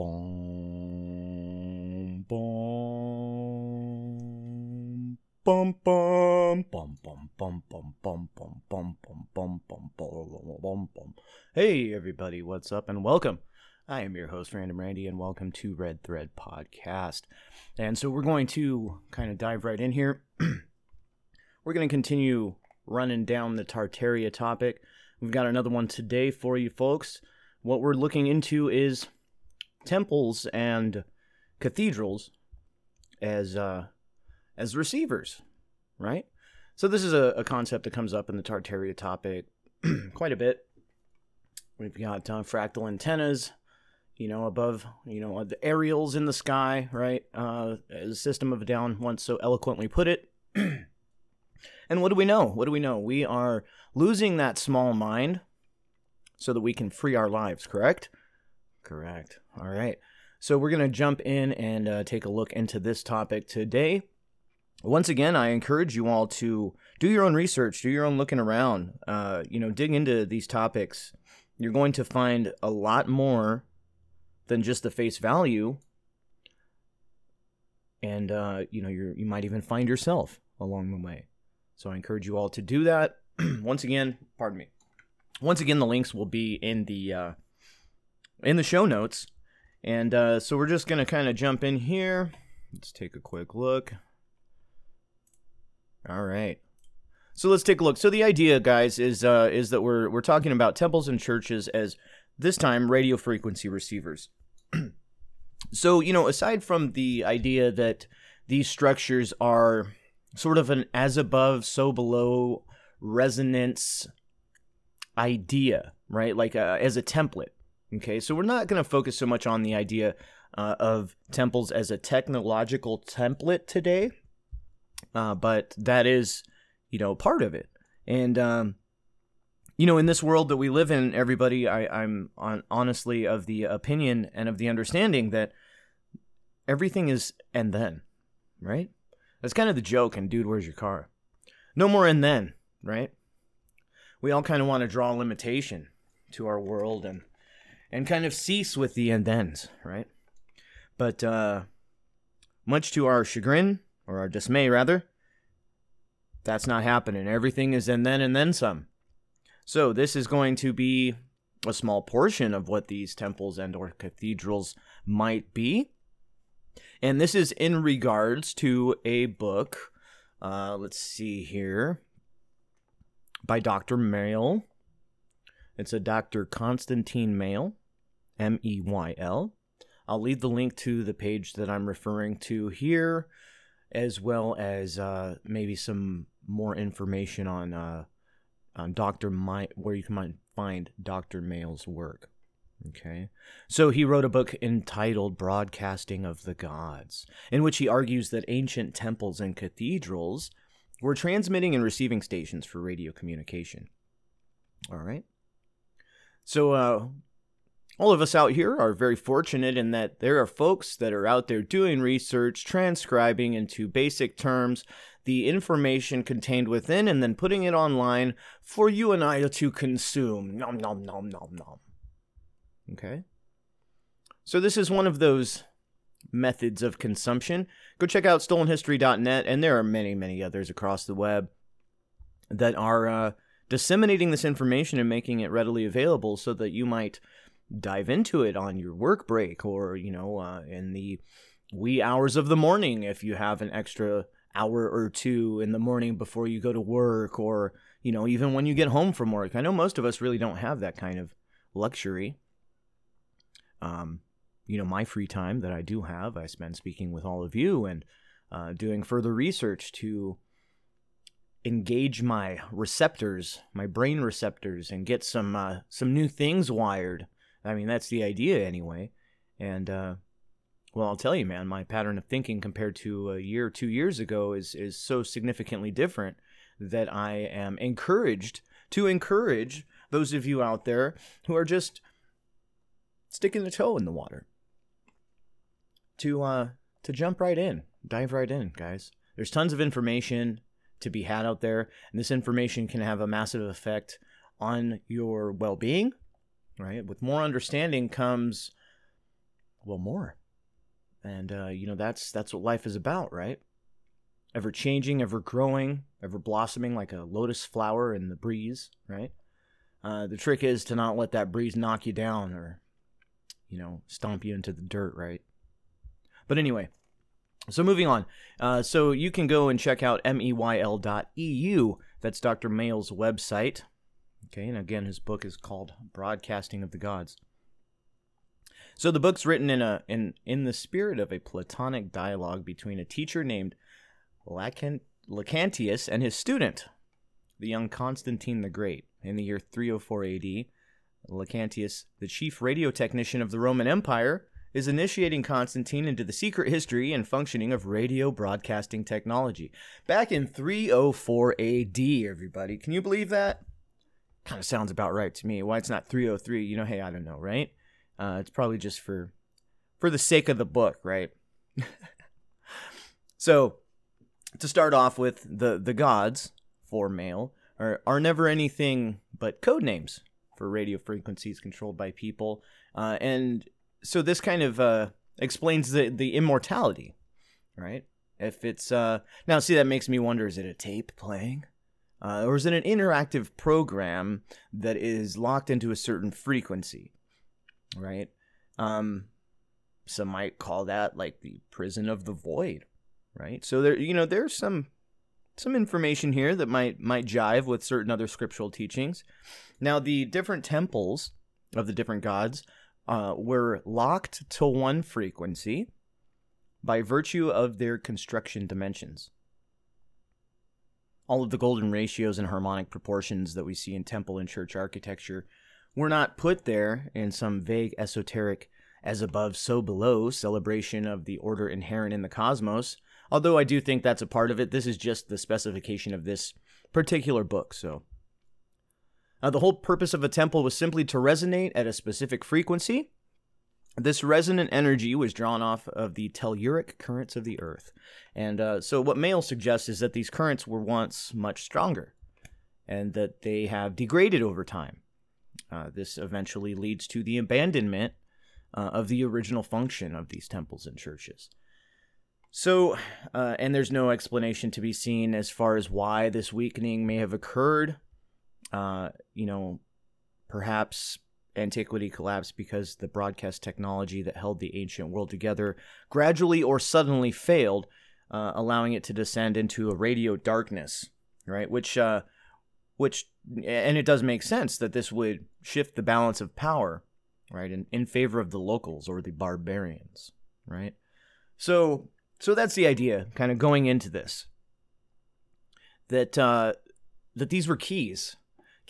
Bum, bum, bum, bum, bum, bum, bum, bum, bum, bum, bum, bum, bum, bum, bum, bum. Hey, everybody, what's up, and welcome. I am your host, Random Randy, and welcome to Red Thread Podcast. And so we're going to kind of dive right in here. we're going to continue running down the Tartaria topic. We've got another one today for you folks. What we're looking into is temples and cathedrals as uh, as receivers, right? So this is a, a concept that comes up in the Tartaria topic quite a bit. We've got uh, fractal antennas, you know, above, you know, the aerials in the sky, right? Uh, System of Down once so eloquently put it. and what do we know? What do we know? We are losing that small mind so that we can free our lives, correct? Correct. All right. So we're going to jump in and uh, take a look into this topic today. Once again, I encourage you all to do your own research, do your own looking around, uh, you know, dig into these topics. You're going to find a lot more than just the face value. And, uh, you know, you you might even find yourself along the way. So I encourage you all to do that. Once again, pardon me. Once again, the links will be in the uh, in the show notes. And uh, so we're just going to kind of jump in here. Let's take a quick look. All right. So let's take a look. So the idea, guys, is uh, is that we're we're talking about temples and churches as this time radio frequency receivers. so you know, aside from the idea that these structures are sort of an as above, so below resonance idea, right? Like uh, as a template. Okay, so we're not going to focus so much on the idea uh, of temples as a technological template today, uh, but that is, you know, part of it. And um, you know, in this world that we live in, everybody, I, I'm on, honestly of the opinion and of the understanding that everything is and then, right? That's kind of the joke. And dude, where's your car? No more and then, right? We all kind of want to draw limitation to our world and and kind of cease with the and thens, right? But uh, much to our chagrin, or our dismay rather, that's not happening. Everything is and then and then some. So this is going to be a small portion of what these temples and or cathedrals might be. And this is in regards to a book. Uh, let's see here. By Dr. Meyl. It's a Dr. Constantine Meyl. M E Y L. I'll leave the link to the page that I'm referring to here, as well as uh, maybe some more information on uh, on Doctor My where you can find Doctor Meyl's work. Okay, so he wrote a book entitled "Broadcasting of the Gods," in which he argues that ancient temples and cathedrals were transmitting and receiving stations for radio communication. All right. So, uh, all of us out here are very fortunate in that there are folks that are out there doing research, transcribing into basic terms the information contained within, and then putting it online for you and I to consume. Nom, nom, nom, nom, nom. Okay? So, this is one of those methods of consumption. Go check out stolenhistory.net, and there are many, many others across the web that are uh, disseminating this information and making it readily available so that you might dive into it on your work break or, you know, uh, in the wee hours of the morning if you have an extra hour or two in the morning before you go to work or, you know, even when you get home from work. I know most of us really don't have that kind of luxury. Um, you know, my free time that I do have, I spend speaking with all of you and uh, doing further research to engage my receptors, my brain receptors, and get some uh, some new things wired I mean, that's the idea anyway. And uh, well, I'll tell you, man, my pattern of thinking compared to a year or two years ago is is so significantly different that I am encouraged to encourage those of you out there who are just sticking the toe in the water to uh to jump right in, dive right in, guys. There's tons of information to be had out there, and this information can have a massive effect on your well-being, right? With more understanding comes well, more. And uh, you know, that's that's what life is about, right? Ever changing, ever growing, ever blossoming like a lotus flower in the breeze, right? Uh, the trick is to not let that breeze knock you down or, you know, stomp you into the dirt, right? But anyway, so moving on. Uh, so you can go and check out meyl.eu. That's Dr. Meyl's website. Okay, and again, his book is called Broadcasting of the Gods. So the book's written in a in in the spirit of a Platonic dialogue between a teacher named Lacant- Lactantius and his student, the young Constantine the Great. In the year 304 AD, Lactantius, the chief radio technician of the Roman Empire, is initiating Constantine into the secret history and functioning of radio broadcasting technology. Back in 304 AD, everybody. Can you believe that? Kind of sounds about right to me. Why it's not 303, you know, hey, I don't know, right? Uh, it's probably just for for the sake of the book, right? so, to start off with, the the gods for Meyl are are never anything but code names for radio frequencies controlled by people, uh, and so this kind of uh, explains the the immortality, right? If it's uh, now, see that makes me wonder: is it a tape playing, uh, or is it an interactive program that is locked into a certain frequency, right? Um, some might call that like the prison of the void, right? So there, you know, there's some some information here that might might jive with certain other scriptural teachings. Now, the different temples of the different gods uh, were locked to one frequency by virtue of their construction dimensions. All of the golden ratios and harmonic proportions that we see in temple and church architecture were not put there in some vague esoteric as above so below celebration of the order inherent in the cosmos although i do think that's a part of it this is just the specification of this particular book so uh, the whole purpose of a temple was simply to resonate at a specific frequency. This resonant energy was drawn off of the telluric currents of the earth. And uh, so, what Meyl suggests is that these currents were once much stronger and that they have degraded over time. Uh, this eventually leads to the abandonment uh, of the original function of these temples and churches. So, uh, and there's no explanation to be seen as far as why this weakening may have occurred uh, you know, perhaps antiquity collapsed because the broadcast technology that held the ancient world together gradually or suddenly failed, uh, allowing it to descend into a radio darkness, right? Which, uh, which, and it does make sense that this would shift the balance of power, right, in, in favor of the locals or the barbarians, right? So, so that's the idea, kind of going into this. That uh, that these were keys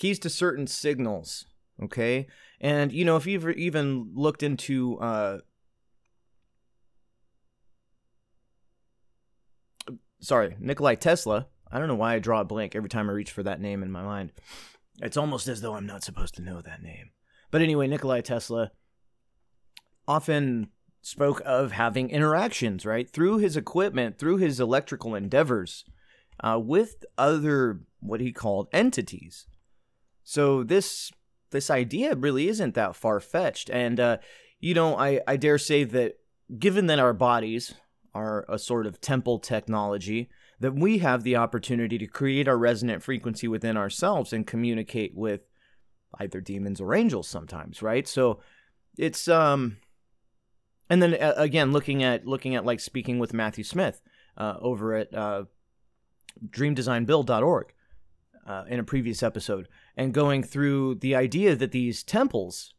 keys to certain signals. Okay, and you know if you've even looked into uh, sorry, Nikolai Tesla. I don't know why I draw a blank every time I reach for that name in my mind. It's almost as though I'm not supposed to know that name. But anyway, Nikolai Tesla often spoke of having interactions, right, through his equipment, through his electrical endeavors, uh, with other what he called entities. So this this idea really isn't that far fetched, and uh, you know, I I dare say that given that our bodies are a sort of temple technology, that we have the opportunity to create our resonant frequency within ourselves and communicate with either demons or angels sometimes, right? So it's um and then uh, again looking at looking at like speaking with Matthew Smith uh, over at uh, dreamdesignbuild.org uh, in a previous episode and going through the idea that these temples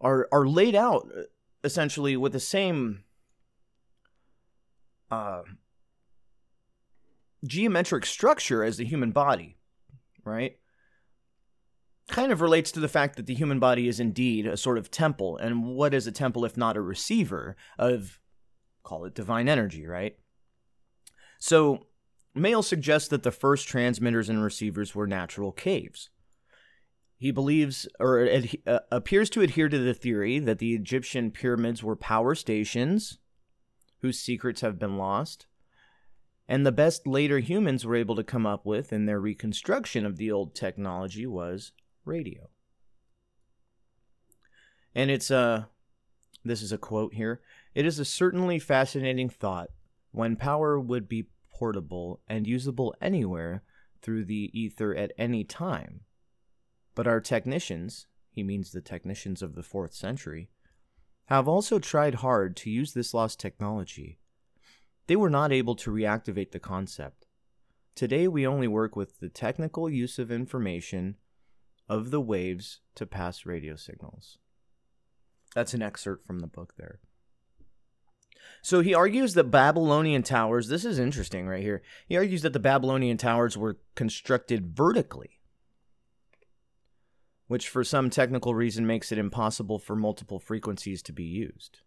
are are laid out uh, essentially with the same uh, geometric structure as the human body, right? Kind of relates to the fact that the human body is indeed a sort of temple, and what is a temple if not a receiver of, call it divine energy, right? So Meyl suggests that the first transmitters and receivers were natural caves. He believes, or ad- uh, appears to adhere to the theory that the Egyptian pyramids were power stations whose secrets have been lost, and the best later humans were able to come up with in their reconstruction of the old technology was radio. And it's uh, This is a quote here. It is a certainly fascinating thought when power would be portable and usable anywhere through the ether at any time. But our technicians, he means the technicians of the fourth century, have also tried hard to use this lost technology. They were not able to reactivate the concept. Today, we only work with the technical use of information of the waves to pass radio signals. That's an excerpt from the book there. So he argues that Babylonian towers, this is interesting right here. He argues that the Babylonian towers were constructed vertically, which for some technical reason makes it impossible for multiple frequencies to be used.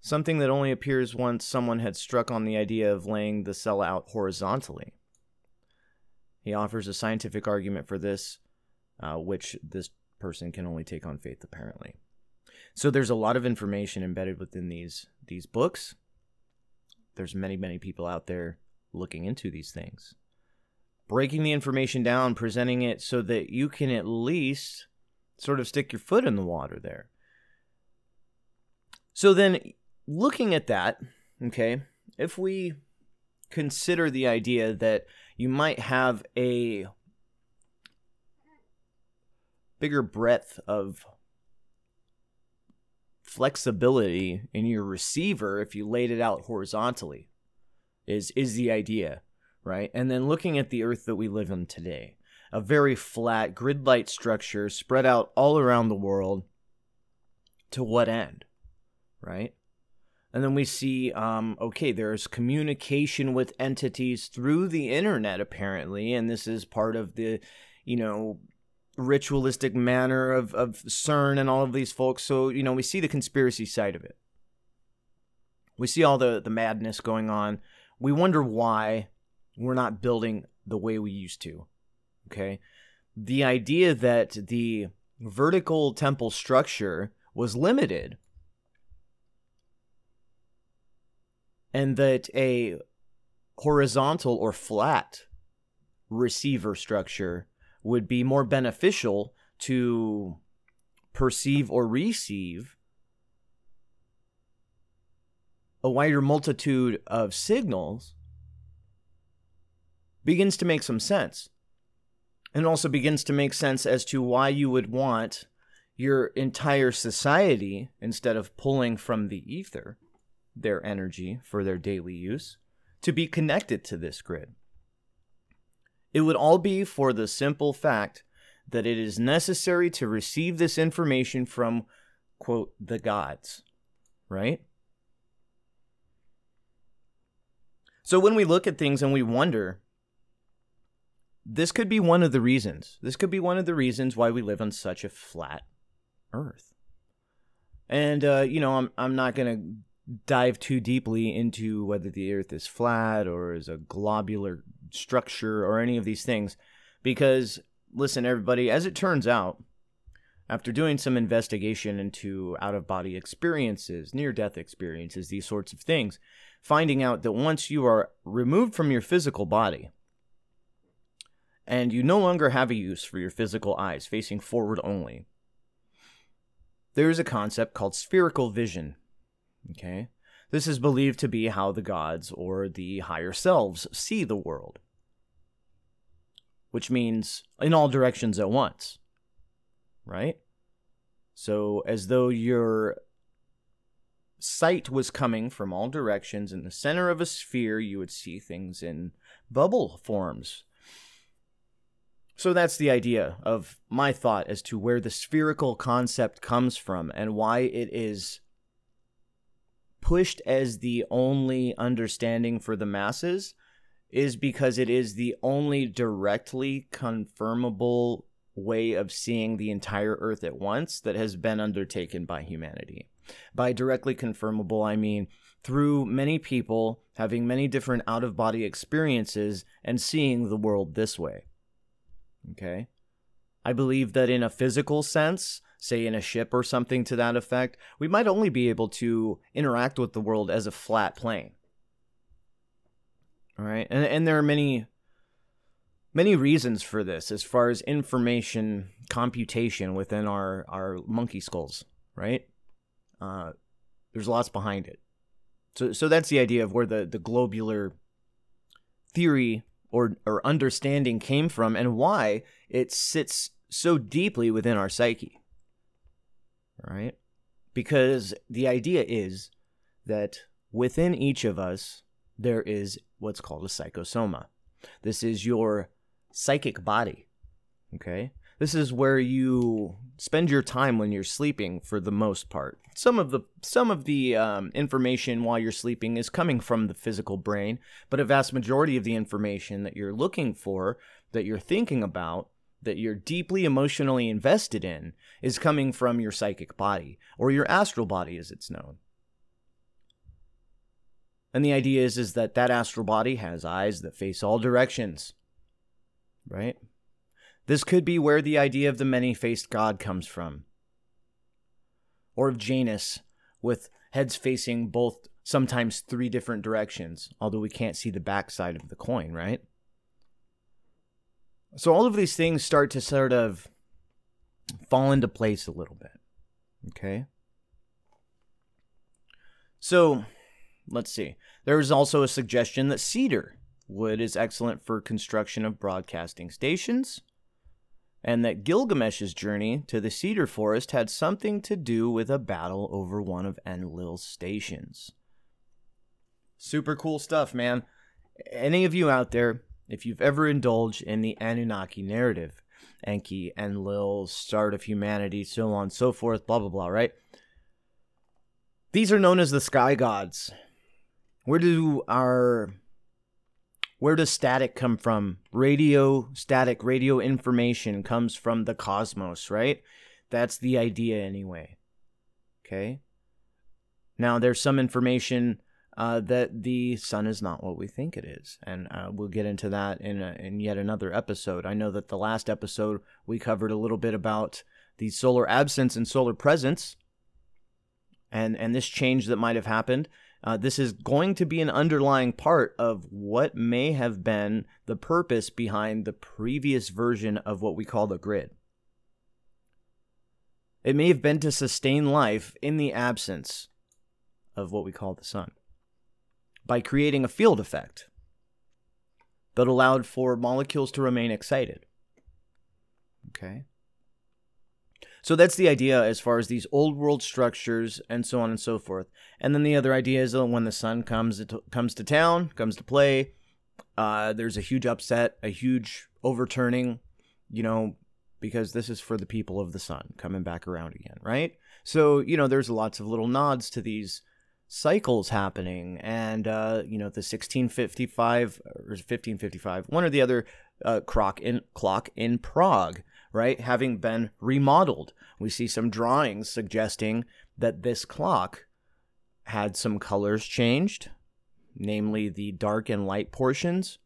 Something that only appears once someone had struck on the idea of laying the cell out horizontally. He offers a scientific argument for this, uh, which this person can only take on faith, apparently. So there's a lot of information embedded within these these books. There's many many people out there looking into these things. Breaking the information down, presenting it so that you can at least sort of stick your foot in the water there. So then looking at that, okay, if we consider the idea that you might have a bigger breadth of flexibility in your receiver if you laid it out horizontally is is the idea right and then looking at the earth that we live in today a very flat grid-like structure spread out all around the world to what end right and then we see um, okay there's communication with entities through the internet apparently and this is part of the you know ritualistic manner of, of CERN and all of these folks. So, you know, we see the conspiracy side of it. We see all the, the madness going on. We wonder why we're not building the way we used to. Okay. The idea that the vertical temple structure was limited and that a horizontal or flat receiver structure would be more beneficial to perceive or receive a wider multitude of signals begins to make some sense. And also begins to make sense as to why you would want your entire society, instead of pulling from the ether their energy for their daily use, to be connected to this grid. It would all be for the simple fact that it is necessary to receive this information from, quote, the gods, right? So when we look at things and we wonder, this could be one of the reasons. This could be one of the reasons why we live on such a flat earth. And uh, you know, I'm I'm not gonna dive too deeply into whether the earth is flat or is a globular structure or any of these things because listen everybody as it turns out after doing some investigation into out of body experiences near death experiences these sorts of things finding out that once you are removed from your physical body and you no longer have a use for your physical eyes facing forward only there is a concept called spherical vision Okay? This is believed to be how the gods or the higher selves see the world, which means in all directions at once, right? So, as though your sight was coming from all directions in the center of a sphere, you would see things in bubble forms. So, that's the idea of my thought as to where the spherical concept comes from and why it is pushed as the only understanding for the masses is because it is the only directly confirmable way of seeing the entire earth at once that has been undertaken by humanity. By directly confirmable, I mean through many people having many different out of body experiences and seeing the world this way. Okay? I believe that in a physical sense, say in a ship or something to that effect, we might only be able to interact with the world as a flat plane. All right, and and there are many many reasons for this as far as information computation within our, our monkey skulls, right? Uh, there's lots behind it. So, so that's the idea of where the, the globular theory or, or understanding came from and why it sits so deeply within our psyche. Right? Because the idea is that within each of us, there is what's called a psychosoma. This is your psychic body. Okay? This is where you spend your time when you're sleeping for the most part. Some of the some of the um, information while you're sleeping is coming from the physical brain, but a vast majority of the information that you're looking for, that you're thinking about, that you're deeply emotionally invested in, is coming from your psychic body or your astral body, as it's known. And the idea is is that that astral body has eyes that face all directions right? This could be where the idea of the many faced God comes from. Or of Janus, with heads facing both, sometimes three different directions, although we can't see the backside of the coin, right? So all of these things start to sort of fall into place a little bit. Okay? So, let's see. There is also a suggestion that cedar Wood is excellent for construction of broadcasting stations, and that Gilgamesh's journey to the cedar forest had something to do with a battle over one of Enlil's stations. Super cool stuff, man. Any of you out there, if you've ever indulged in the Anunnaki narrative, Enki, Enlil, start of humanity, so on and so forth, blah blah blah, right? These are known as the sky gods. Where do our where does static come from? Radio, static, radio information comes from the cosmos, right? That's the idea, anyway. Okay? Now, there's some information uh, that the sun is not what we think it is. And uh, we'll get into that in, a, in yet another episode. I know that the last episode we covered a little bit about the solar absence and solar presence and, and this change that might have happened. Uh, this is going to be an underlying part of what may have been the purpose behind the previous version of what we call the grid. It may have been to sustain life in the absence of what we call the sun by creating a field effect that allowed for molecules to remain excited. Okay? So that's the idea as far as these old world structures and so on and so forth. And then the other idea is that when the sun comes to, comes to town, comes to play, uh, there's a huge upset, a huge overturning, you know, because this is for the people of the sun coming back around again, right? So you know, there's lots of little nods to these cycles happening, and uh, you know, the 1655 or 1555, one or the other uh, in clock in Prague right, having been remodeled. We see some drawings suggesting that this clock had some colors changed, namely the dark and light portions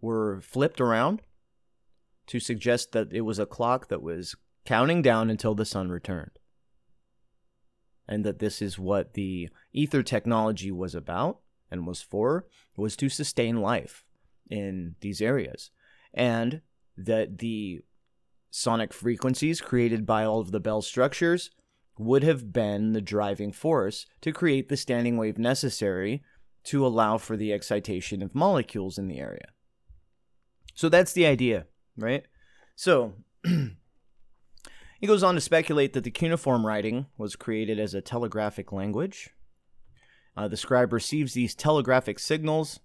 were flipped around to suggest that it was a clock that was counting down until the sun returned. And that this is what the ether technology was about and was for, was to sustain life in these areas. And that the sonic frequencies created by all of the bell structures would have been the driving force to create the standing wave necessary to allow for the excitation of molecules in the area. So that's the idea, right? So he goes on to speculate that the cuneiform writing was created as a telegraphic language. Uh, the scribe receives these telegraphic signals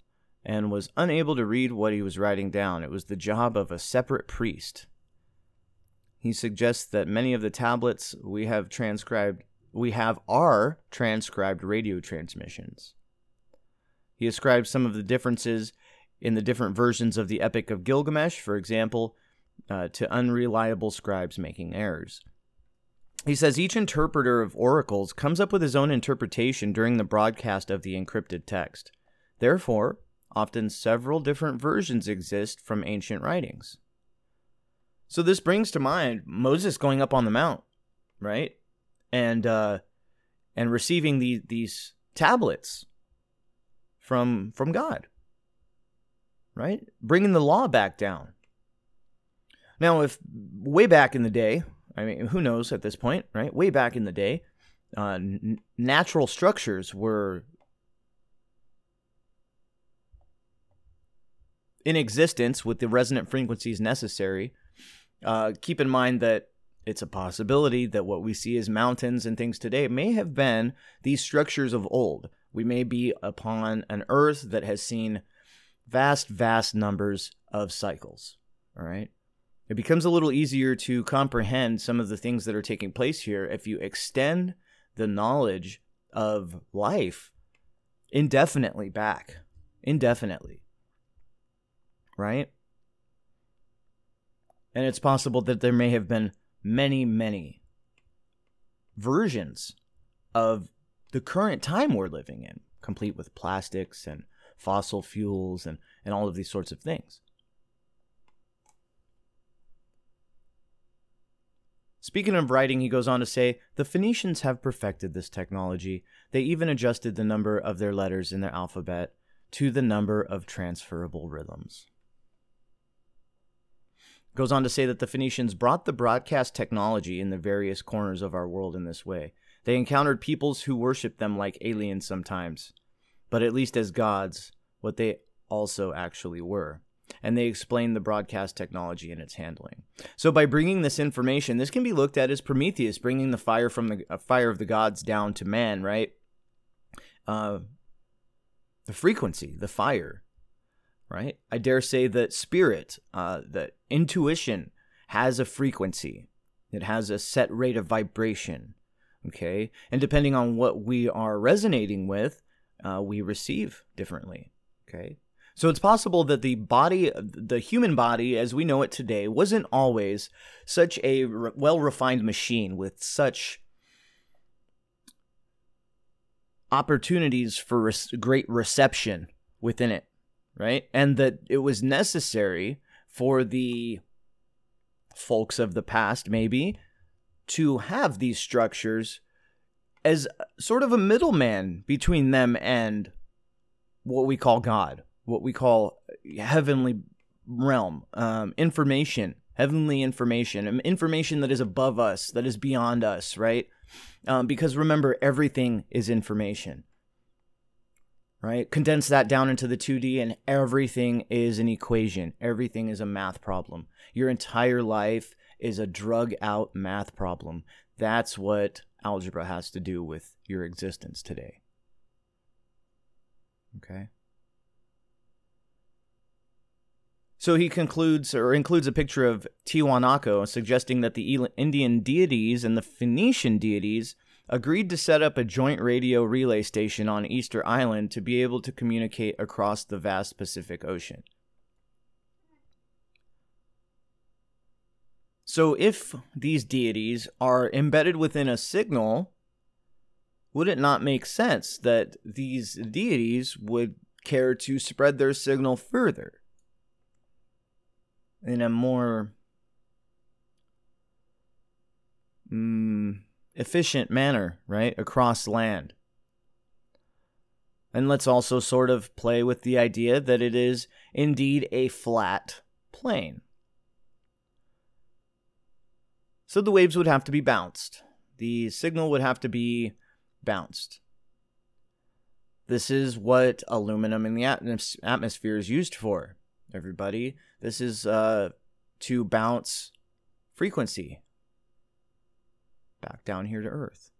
and was unable to read what he was writing down. It was the job of a separate priest he suggests that many of the tablets we have transcribed we have are transcribed radio transmissions. He ascribes some of the differences in the different versions of the Epic of Gilgamesh, for example, uh, to unreliable scribes making errors. He says each interpreter of oracles comes up with his own interpretation during the broadcast of the encrypted text. Therefore, often several different versions exist from ancient writings. So this brings to mind Moses going up on the mount, right? And uh and receiving the, these tablets from from God. right? Bringing the law back down. Now, if way back in the day, I mean, who knows at this point, right? Way back in the day, uh, n- natural structures were in existence with the resonant frequencies necessary. Uh, keep in mind that it's a possibility that what we see as mountains and things today may have been these structures of old. We may be upon an earth that has seen vast, vast numbers of cycles. All right. It becomes a little easier to comprehend some of the things that are taking place here if you extend the knowledge of life indefinitely back. Indefinitely. Right? And it's possible that there may have been many, many versions of the current time we're living in, complete with plastics and fossil fuels and, and all of these sorts of things. Speaking of writing, he goes on to say the Phoenicians have perfected this technology. They even adjusted the number of their letters in their alphabet to the number of transferable rhythms. Goes on to say that the Phoenicians brought the broadcast technology in the various corners of our world in this way. They encountered peoples who worshiped them like aliens sometimes, but at least as gods, what they also actually were and they explained the broadcast technology and its handling. So by bringing this information, this can be looked at as Prometheus bringing the fire from the uh, fire of the gods down to man, right? Uh, the frequency, the fire, right? I dare say that spirit, uh, that intuition has a frequency. It has a set rate of vibration. Okay, and depending on what we are resonating with, uh, we receive differently. Okay, so it's possible that the body, the human body as we know it today, wasn't always such a re- well refined machine with such opportunities for res- great reception within it, right? And that it was necessary for the folks of the past, maybe, to have these structures as sort of a middleman between them and what we call God what we call heavenly realm, um, information, heavenly information, um, information that is above us, that is beyond us, right? Um, because remember, everything is information, right? Condense that down into the 2D, and everything is an equation. Everything is a math problem. Your entire life is a drug out math problem. That's what algebra has to do with your existence today. Okay? So he concludes or includes a picture of Tiwanaku, suggesting that the Indian deities and the Phoenician deities agreed to set up a joint radio relay station on Easter Island to be able to communicate across the vast Pacific Ocean. So, if these deities are embedded within a signal, would it not make sense that these deities would care to spread their signal further? in a more mm, efficient manner, right, across land. And let's also sort of play with the idea that it is indeed a flat plane. So the waves would have to be bounced. The signal would have to be bounced. This is what aluminum in the atmos- atmosphere is used for everybody. This is uh, to bounce frequency back down here to Earth.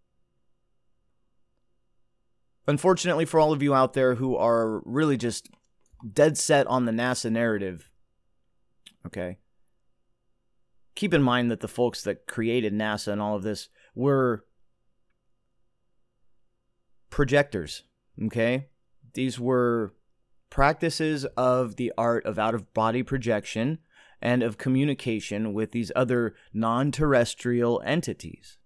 Unfortunately, for all of you out there who are really just dead set on the NASA narrative, okay, keep in mind that the folks that created NASA and all of this were projectors, okay? These were practices of the art of out of body projection and of communication with these other non terrestrial entities.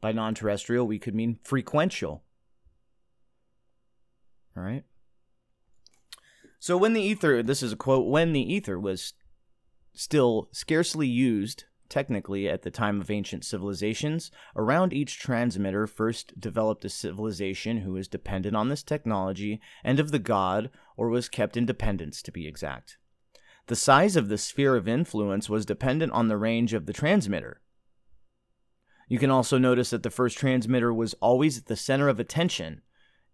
By non terrestrial, we could mean frequential. All right? So, when the ether, this is a quote, when the ether was still scarcely used technically at the time of ancient civilizations, around each transmitter first developed a civilization who was dependent on this technology and of the god, or was kept in dependence to be exact. The size of the sphere of influence was dependent on the range of the transmitter. You can also notice that the first transmitter was always at the center of attention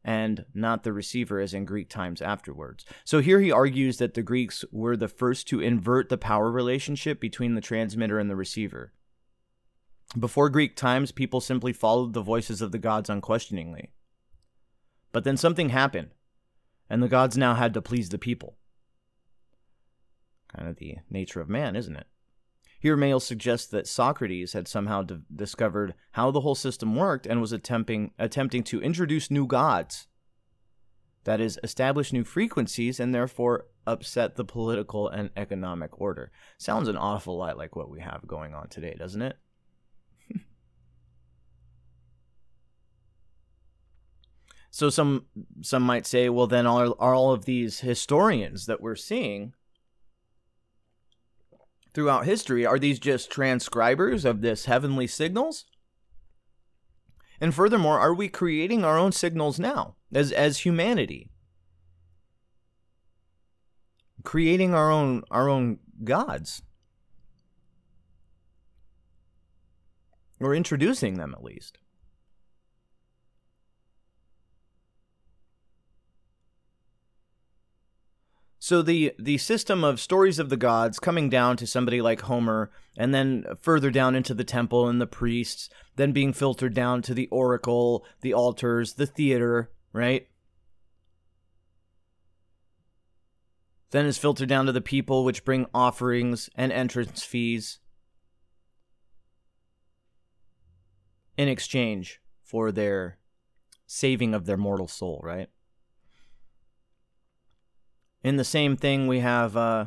and not the receiver as in Greek times afterwards. So here he argues that the Greeks were the first to invert the power relationship between the transmitter and the receiver. Before Greek times, people simply followed the voices of the gods unquestioningly. But then something happened, and the gods now had to please the people. Kind of the nature of man, isn't it? Here, Meyl suggests that Socrates had somehow d- discovered how the whole system worked and was attempting, attempting to introduce new gods. That is, establish new frequencies and therefore upset the political and economic order. Sounds an awful lot like what we have going on today, doesn't it? so some some might say, well, then are all of these historians that we're seeing throughout history, are these just transcribers of this heavenly signals? And furthermore, are we creating our own signals now as as humanity? Creating our own our own gods. Or introducing them at least. So the the system of stories of the gods coming down to somebody like Homer, and then further down into the temple and the priests, then being filtered down to the oracle, the altars, the theater, right? Then is filtered down to the people, which bring offerings and entrance fees in exchange for their saving of their mortal soul, right? In the same thing, we have uh,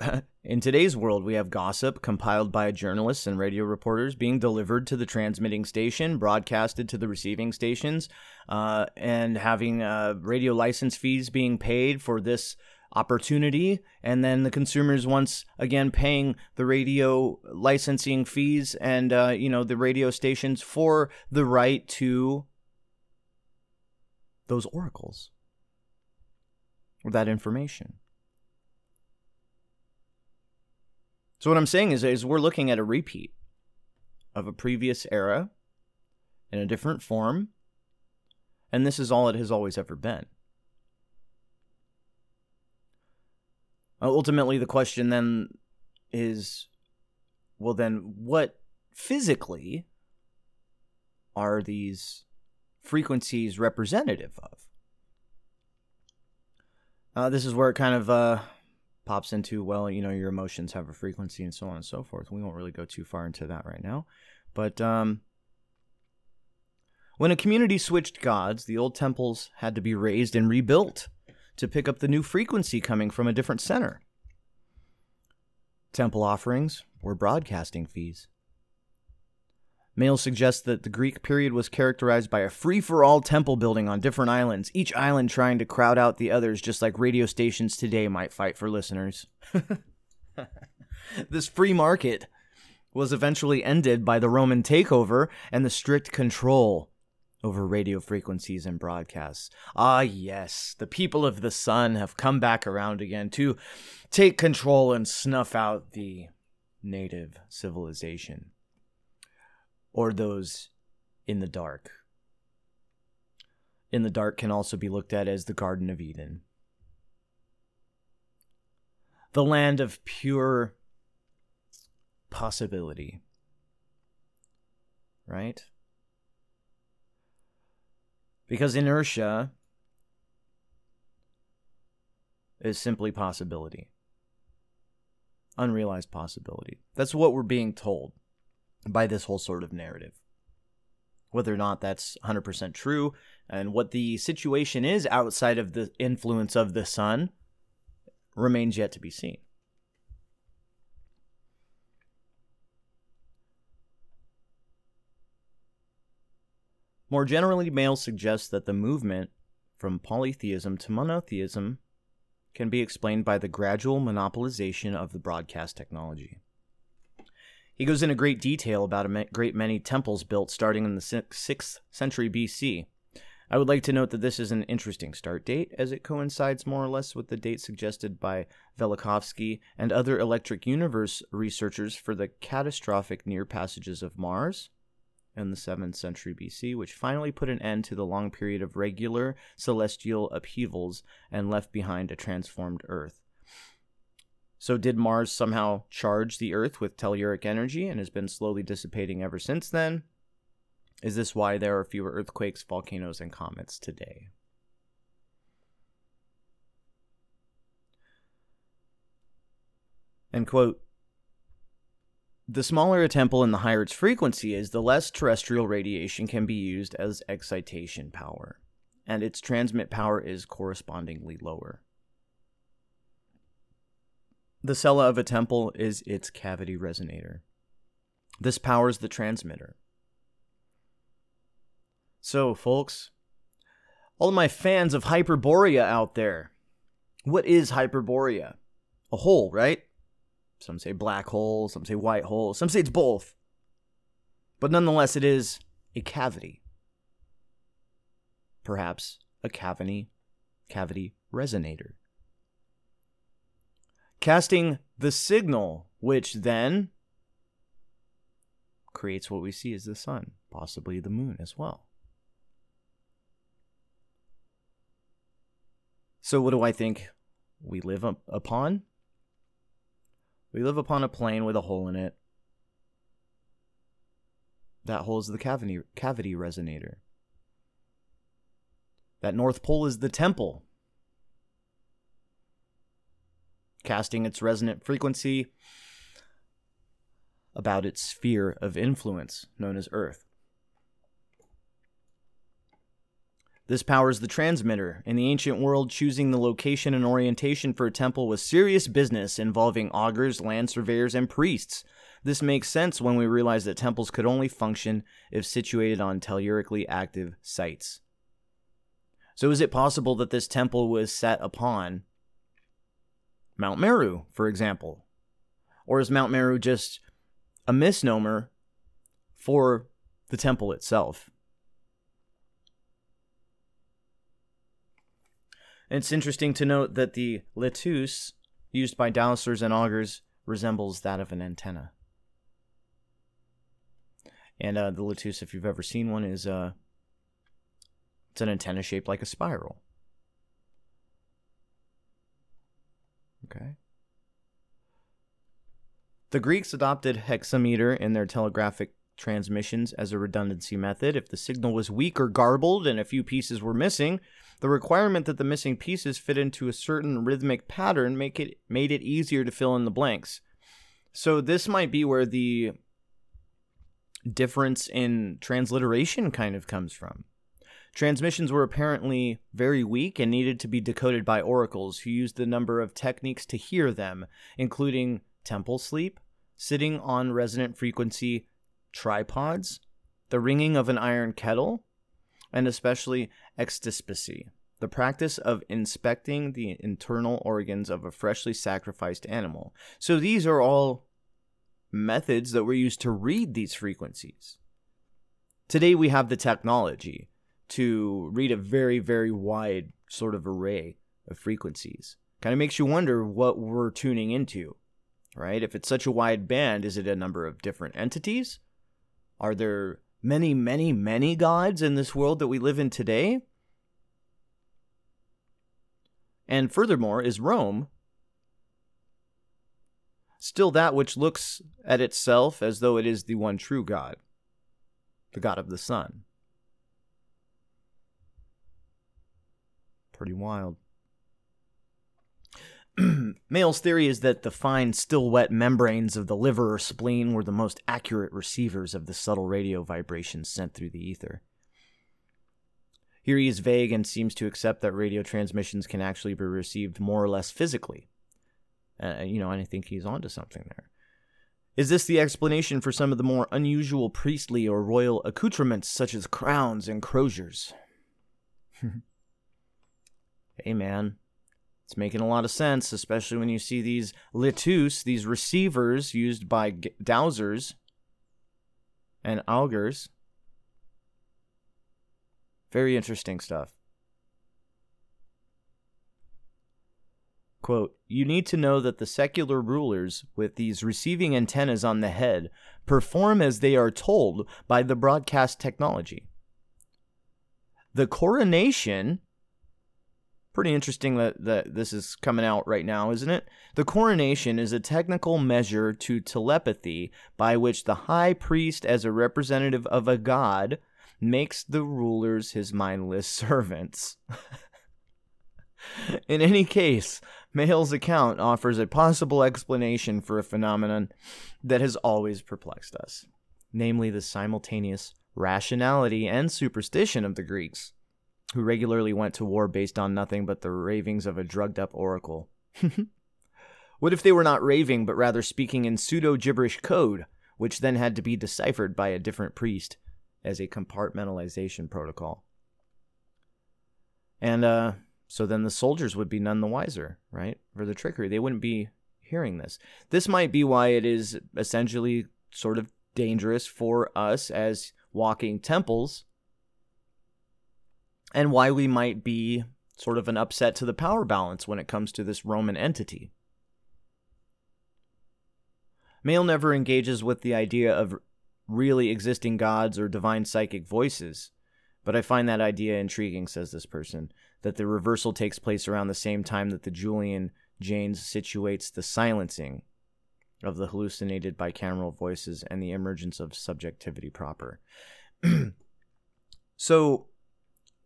in today's world, we have gossip compiled by journalists and radio reporters being delivered to the transmitting station, broadcasted to the receiving stations, uh, and having uh, radio license fees being paid for this opportunity. And then the consumers, once again, paying the radio licensing fees and, uh, you know, the radio stations for the right to those oracles or that information. So what I'm saying is, is we're looking at a repeat of a previous era in a different form, and this is all it has always ever been. Uh, ultimately, the question then is well, then what physically are these frequencies representative of. Uh, this is where it kind of uh, pops into, well, you know, your emotions have a frequency and so on and so forth. We won't really go too far into that right now. But um, when a community switched gods, the old temples had to be raised and rebuilt to pick up the new frequency coming from a different center. Temple offerings were broadcasting fees. Meyl suggests that the Greek period was characterized by a free for all temple building on different islands, each island trying to crowd out the others, just like radio stations today might fight for listeners. this free market was eventually ended by the Roman takeover and the strict control over radio frequencies and broadcasts. Ah, yes, the people of the sun have come back around again to take control and snuff out the native civilization or those in the dark. In the dark can also be looked at as the Garden of Eden. The land of pure possibility. Right? Because inertia is simply possibility. Unrealized possibility. That's what we're being told by this whole sort of narrative. Whether or not that's 100% true and what the situation is outside of the influence of the sun remains yet to be seen. More generally, Meyl suggests that the movement from polytheism to monotheism can be explained by the gradual monopolization of the broadcast technology. He goes into great detail about a great many temples built starting in the 6th century BC. I would like to note that this is an interesting start date, as it coincides more or less with the date suggested by Velikovsky and other electric universe researchers for the catastrophic near passages of Mars in the 7th century BC, which finally put an end to the long period of regular celestial upheavals and left behind a transformed Earth. So, did Mars somehow charge the Earth with telluric energy and has been slowly dissipating ever since then? Is this why there are fewer earthquakes, volcanoes, and comets today? End quote. The smaller a temple and the higher its frequency is, the less terrestrial radiation can be used as excitation power, and its transmit power is correspondingly lower. The cella of a temple is its cavity resonator. This powers the transmitter. So, folks, all my fans of Hyperborea out there, what is Hyperborea? A hole, right? Some say black hole, some say white hole, some say it's both. But nonetheless, it is a cavity. Perhaps a cavity cavity resonator. Casting the signal, which then creates what we see as the sun, possibly the moon as well. So, what do I think we live up upon? We live upon a plane with a hole in it. That hole is the cavity, cavity resonator. That North Pole is the temple, casting its resonant frequency about its sphere of influence, known as Earth. This powers the transmitter. In the ancient world, choosing the location and orientation for a temple was serious business involving augurs, land surveyors, and priests. This makes sense when we realize that temples could only function if situated on tellurically active sites. So, is it possible that this temple was set upon Mount Meru, for example? Or is Mount Meru just a misnomer for the temple itself? it's interesting to note that the lituus used by dowsers and augurs resembles that of an antenna. And uh, the lituus, if you've ever seen one, is uh, it's an antenna shaped like a spiral. Okay. The Greeks adopted hexameter in their telegraphic transmissions as a redundancy method. If the signal was weak or garbled and a few pieces were missing, the requirement that the missing pieces fit into a certain rhythmic pattern make it made it easier to fill in the blanks. So this might be where the difference in transliteration kind of comes from. Transmissions were apparently very weak and needed to be decoded by oracles who used a number of techniques to hear them, including temple sleep, sitting on resonant frequency tripods, the ringing of an iron kettle, and especially extispicy, the practice of inspecting the internal organs of a freshly sacrificed animal. So these are all methods that were used to read these frequencies. Today we have the technology to read a very, very wide sort of array of frequencies. Kind of makes you wonder what we're tuning into, right? If it's such a wide band, is it a number of different entities? Are there many, many, many gods in this world that we live in today? And furthermore, is Rome still that which looks at itself as though it is the one true God, the God of the sun? Pretty wild. Meyl's theory is that the fine, still wet membranes of the liver or spleen were the most accurate receivers of the subtle radio vibrations sent through the ether. Here he is vague and seems to accept that radio transmissions can actually be received more or less physically. Uh, you know, and I think he's onto something there. Is this the explanation for some of the more unusual priestly or royal accoutrements, such as crowns and croziers? hey, man, It's making a lot of sense, especially when you see these lituus, these receivers used by dowsers and augurs. Very interesting stuff. Quote, you need to know that the secular rulers with these receiving antennas on the head perform as they are told by the broadcast technology. The coronation, pretty interesting that, that this is coming out right now, isn't it? The coronation is a technical measure to telepathy by which the high priest, as a representative of a god, makes the rulers his mindless servants. In any case, Meyl's account offers a possible explanation for a phenomenon that has always perplexed us, namely the simultaneous rationality and superstition of the Greeks, who regularly went to war based on nothing but the ravings of a drugged up oracle. what if they were not raving, but rather speaking in pseudo gibberish code, which then had to be deciphered by a different priest as a compartmentalization protocol? And uh, so then the soldiers would be none the wiser, right? For the trickery. They wouldn't be hearing this. This might be why it is essentially sort of dangerous for us as walking temples and why we might be sort of an upset to the power balance when it comes to this Roman entity. Meyl never engages with the idea of really existing gods or divine psychic voices, but I find that idea intriguing, says this person that the reversal takes place around the same time that the Julian Jaynes situates the silencing of the hallucinated bicameral voices and the emergence of subjectivity proper. so,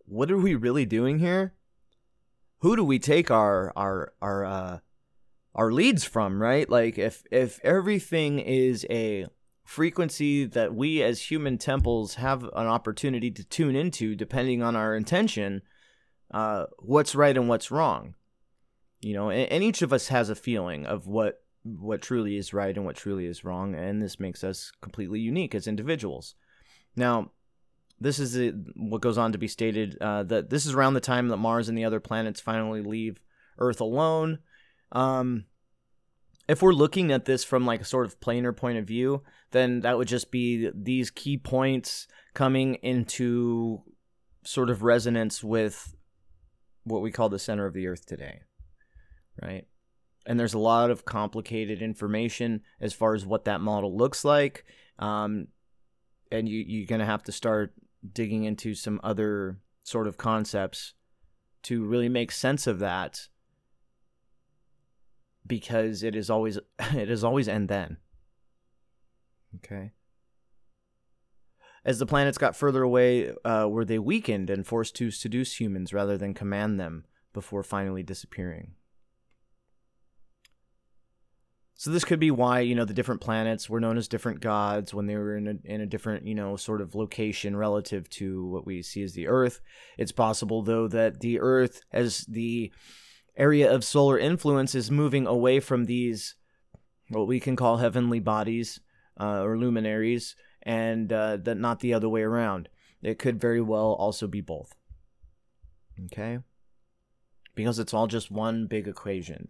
what are we really doing here? Who do we take our our our uh, our leads from? Right? Like, if if everything is a frequency that we as human temples have an opportunity to tune into, depending on our intention uh, what's right and what's wrong. You know, and, and each of us has a feeling of what what truly is right and what truly is wrong, and this makes us completely unique as individuals. Now, this is a, what goes on to be stated uh, that this is around the time that Mars and the other planets finally leave Earth alone. Um, if we're looking at this from like a sort of planar point of view, then that would just be these key points coming into sort of resonance with what we call the center of the earth today, right? And there's a lot of complicated information as far as what that model looks like. Um, and you, you're going to have to start digging into some other sort of concepts to really make sense of that because it is always it is always and then okay as the planets got further away, uh, were they weakened and forced to seduce humans rather than command them before finally disappearing? So this could be why you know the different planets were known as different gods when they were in a, in a different you know sort of location relative to what we see as the Earth. It's possible though that the Earth, as the area of solar influence, is moving away from these what we can call heavenly bodies uh, or luminaries and uh, that not the other way around. It could very well also be both. Okay? Because it's all just one big equation.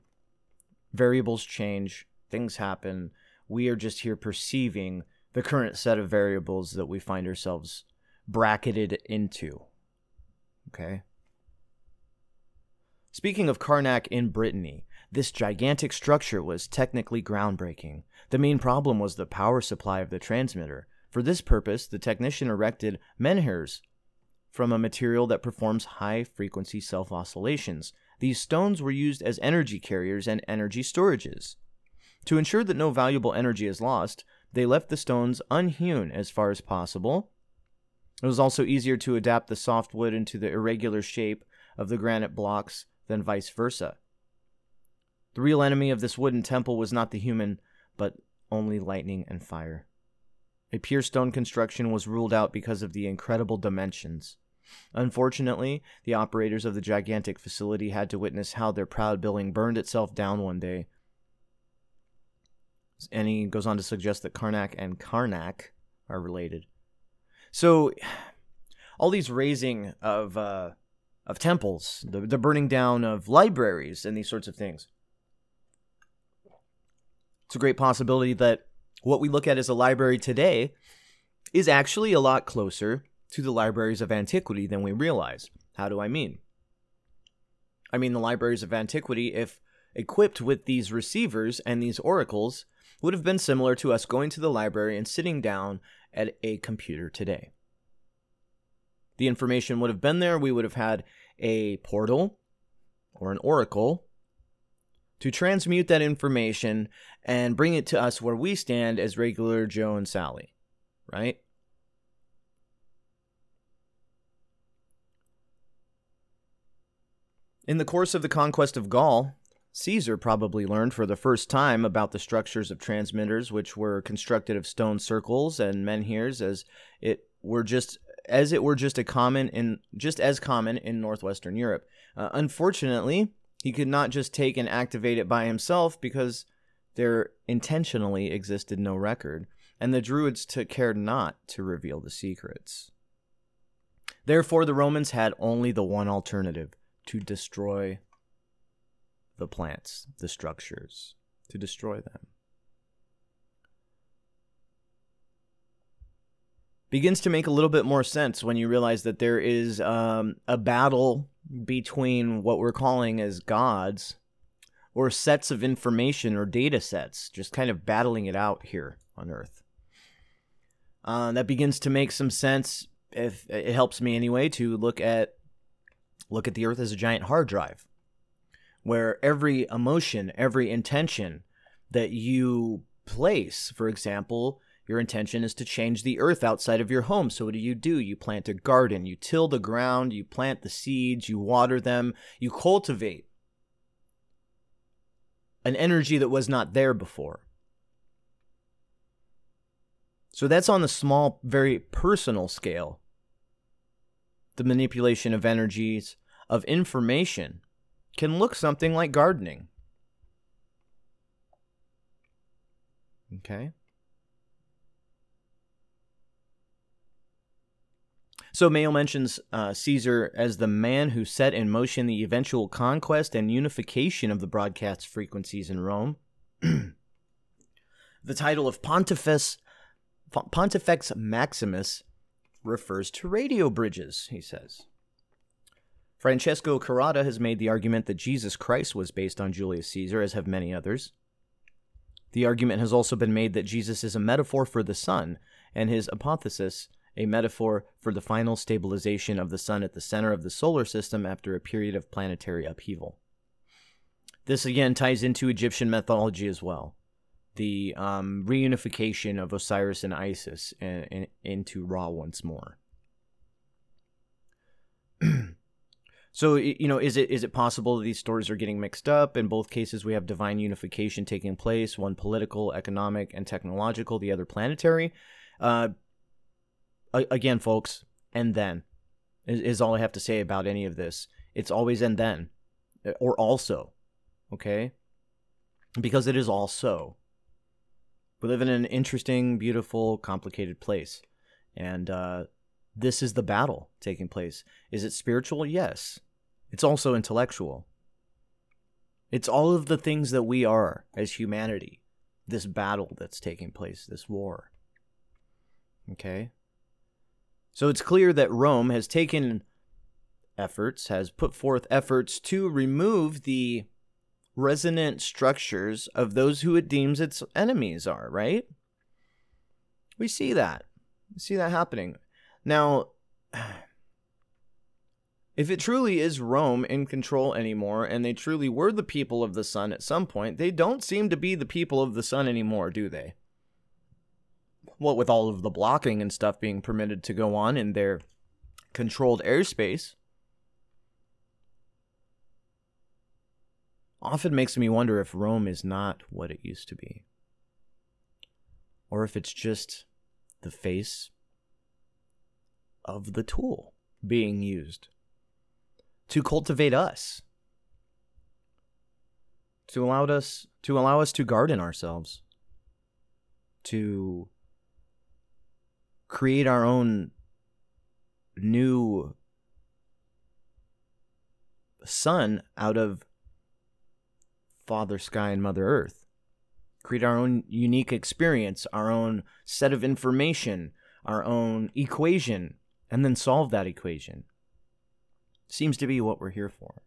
Variables change, things happen. We are just here perceiving the current set of variables that we find ourselves bracketed into. Okay? Speaking of Carnac in Brittany, this gigantic structure was technically groundbreaking. The main problem was the power supply of the transmitter, for this purpose, the technician erected menhirs from a material that performs high frequency self oscillations. These stones were used as energy carriers and energy storages. To ensure that no valuable energy is lost, they left the stones unhewn as far as possible. It was also easier to adapt the soft wood into the irregular shape of the granite blocks than vice versa. The real enemy of this wooden temple was not the human, but only lightning and fire. A pure stone construction was ruled out because of the incredible dimensions. Unfortunately, the operators of the gigantic facility had to witness how their proud building burned itself down one day. And he goes on to suggest that Karnak and Karnak are related. So, all these raising of uh, of temples, the, the burning down of libraries, and these sorts of things. It's a great possibility that what we look at as a library today is actually a lot closer to the libraries of antiquity than we realize. How do I mean? I mean, the libraries of antiquity, if equipped with these receivers and these oracles, would have been similar to us going to the library and sitting down at a computer today. The information would have been there. We would have had a portal or an oracle to transmute that information and bring it to us where we stand as regular Joe and Sally, right? In the course of the conquest of Gaul, Caesar probably learned for the first time about the structures of transmitters, which were constructed of stone circles and menhirs, as it were just as it were just a common in just as common in northwestern Europe. Uh, unfortunately, he could not just take and activate it by himself because there intentionally existed no record, and the Druids took care not to reveal the secrets. Therefore, the Romans had only the one alternative to destroy the plants, the structures, to destroy them. begins to make a little bit more sense when you realize that there is um, a battle between what we're calling as gods or sets of information or data sets, just kind of battling it out here on Earth. Uh, that begins to make some sense. If it helps me anyway to look at look at the Earth as a giant hard drive, where every emotion, every intention that you place, for example, your intention is to change the earth outside of your home. So, what do you do? You plant a garden, you till the ground, you plant the seeds, you water them, you cultivate an energy that was not there before. So, that's on the small, very personal scale. The manipulation of energies, of information, can look something like gardening. Okay? So Meyl mentions uh, Caesar as the man who set in motion the eventual conquest and unification of the broadcast frequencies in Rome. the title of Pontifex, Pontifex Maximus refers to radio bridges, he says. Francesco Carotta has made the argument that Jesus Christ was based on Julius Caesar, as have many others. The argument has also been made that Jesus is a metaphor for the sun, and his apotheosis a metaphor for the final stabilization of the sun at the center of the solar system after a period of planetary upheaval. This again ties into Egyptian mythology as well. The um, reunification of Osiris and Isis in, in, into Ra once more. so you know, is it is it possible that these stories are getting mixed up? In both cases, we have divine unification taking place: one political, economic, and technological; the other planetary. Uh, again, folks, and then is, is all I have to say about any of this. It's always and then, uh, or also, okay? Because it is also. We live in an interesting, beautiful, complicated place. And uh, this is the battle taking place. Is it spiritual? Yes. It's also intellectual. It's all of the things that we are as humanity. This battle that's taking place, this war. Okay? So it's clear that Rome has taken efforts, has put forth efforts to remove the resonant structures of those who it deems its enemies are, right? We see that. We see that happening. Now, if it truly is Rome in control anymore, and they truly were the people of the sun at some point, they don't seem to be the people of the sun anymore, do they? what with all of the blocking and stuff being permitted to go on in their controlled airspace, often makes me wonder if Rome is not what it used to be. Or if it's just the face of the tool being used to cultivate us to allow us to allow us to garden ourselves to create our own new sun out of Father Sky and Mother Earth. Create our own unique experience, our own set of information, our own equation, and then solve that equation. Seems to be what we're here for.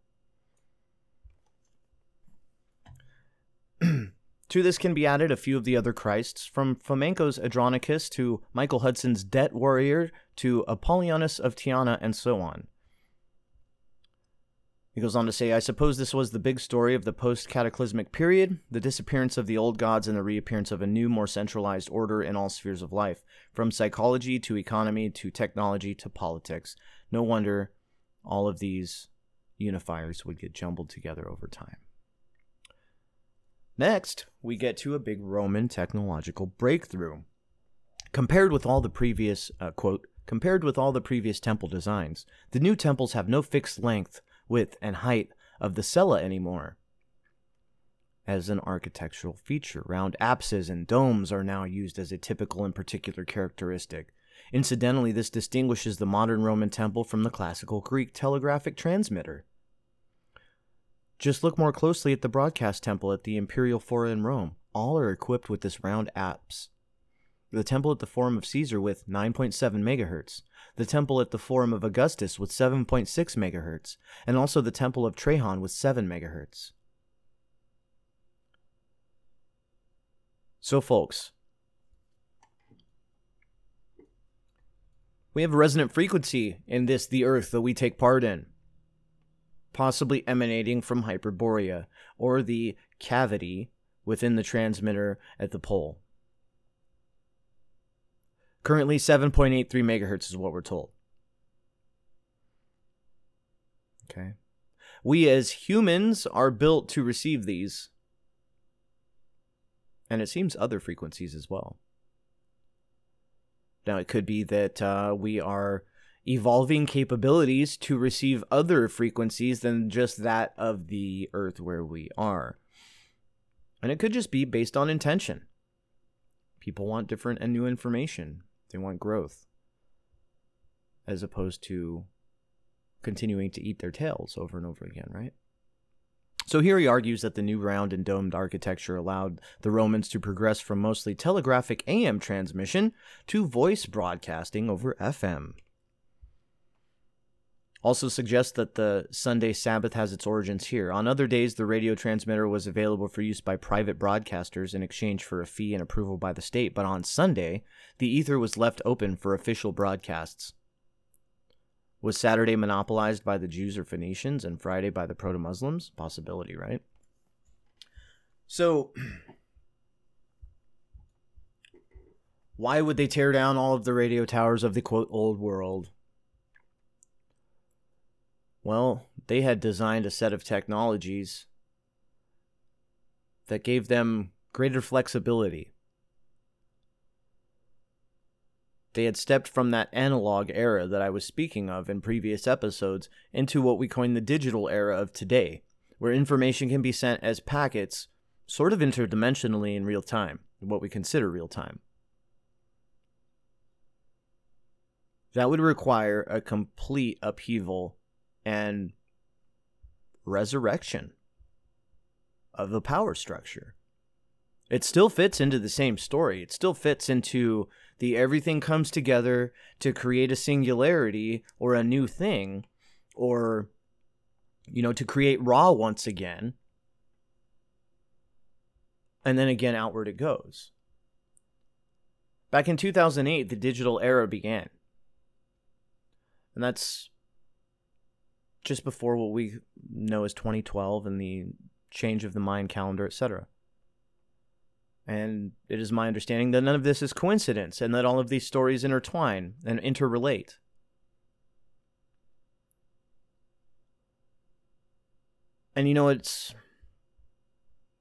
to this can be added a few of the other Christs, from Fomenko's Andronicus to Michael Hudson's Debt Warrior to Apollonius of Tyana, and so on. He goes on to say, I suppose this was the big story of the post cataclysmic period the disappearance of the old gods and the reappearance of a new, more centralized order in all spheres of life, from psychology to economy to technology to politics. No wonder all of these unifiers would get jumbled together over time. Next, we get to a big Roman technological breakthrough. Compared with all the previous, uh, quote, compared with all the previous temple designs, the new temples have no fixed length width, and height of the cella anymore. As an architectural feature, round apses and domes are now used as a typical and particular characteristic. Incidentally, this distinguishes the modern Roman temple from the classical Greek telegraphic transmitter. Just look more closely at the broadcast temple at the Imperial Fora in Rome. All are equipped with this round apse the temple at the Forum of Caesar with 9.7 MHz, the temple at the Forum of Augustus with 7.6 MHz, and also the temple of Trajan with 7 MHz. So, folks, we have a resonant frequency in this, the Earth, that we take part in, possibly emanating from Hyperborea, or the cavity within the transmitter at the pole. Currently 7.83 megahertz is what we're told. Okay. We as humans are built to receive these. And it seems other frequencies as well. Now, it could be that uh, we are evolving capabilities to receive other frequencies than just that of the Earth where we are. And it could just be based on intention. People want different and new information. They want growth as opposed to continuing to eat their tails over and over again, right? So here he argues that the new round and domed architecture allowed the Romans to progress from mostly telegraphic AM transmission to voice broadcasting over FM also suggests that the Sunday Sabbath has its origins here. On other days, the radio transmitter was available for use by private broadcasters in exchange for a fee and approval by the state, but on Sunday, the ether was left open for official broadcasts. Was Saturday monopolized by the Jews or Phoenicians and Friday by the proto Muslims? Possibility, right? So, why would they tear down all of the radio towers of the quote old world? Well, they had designed a set of technologies that gave them greater flexibility. They had stepped from that analog era that I was speaking of in previous episodes into what we coin the digital era of today, where information can be sent as packets, sort of interdimensionally in real time, what we consider real time. That would require a complete upheaval and resurrection of the power structure. It still fits into the same story. It still fits into the everything comes together to create a singularity or a new thing or you know to create Ra once again. And then again outward it goes. Back in 2008 the digital era began. And that's just before what we know as 2012 and the change of the Mayan calendar, etc. And it is my understanding that none of this is coincidence and that all of these stories intertwine and interrelate. And you know, it's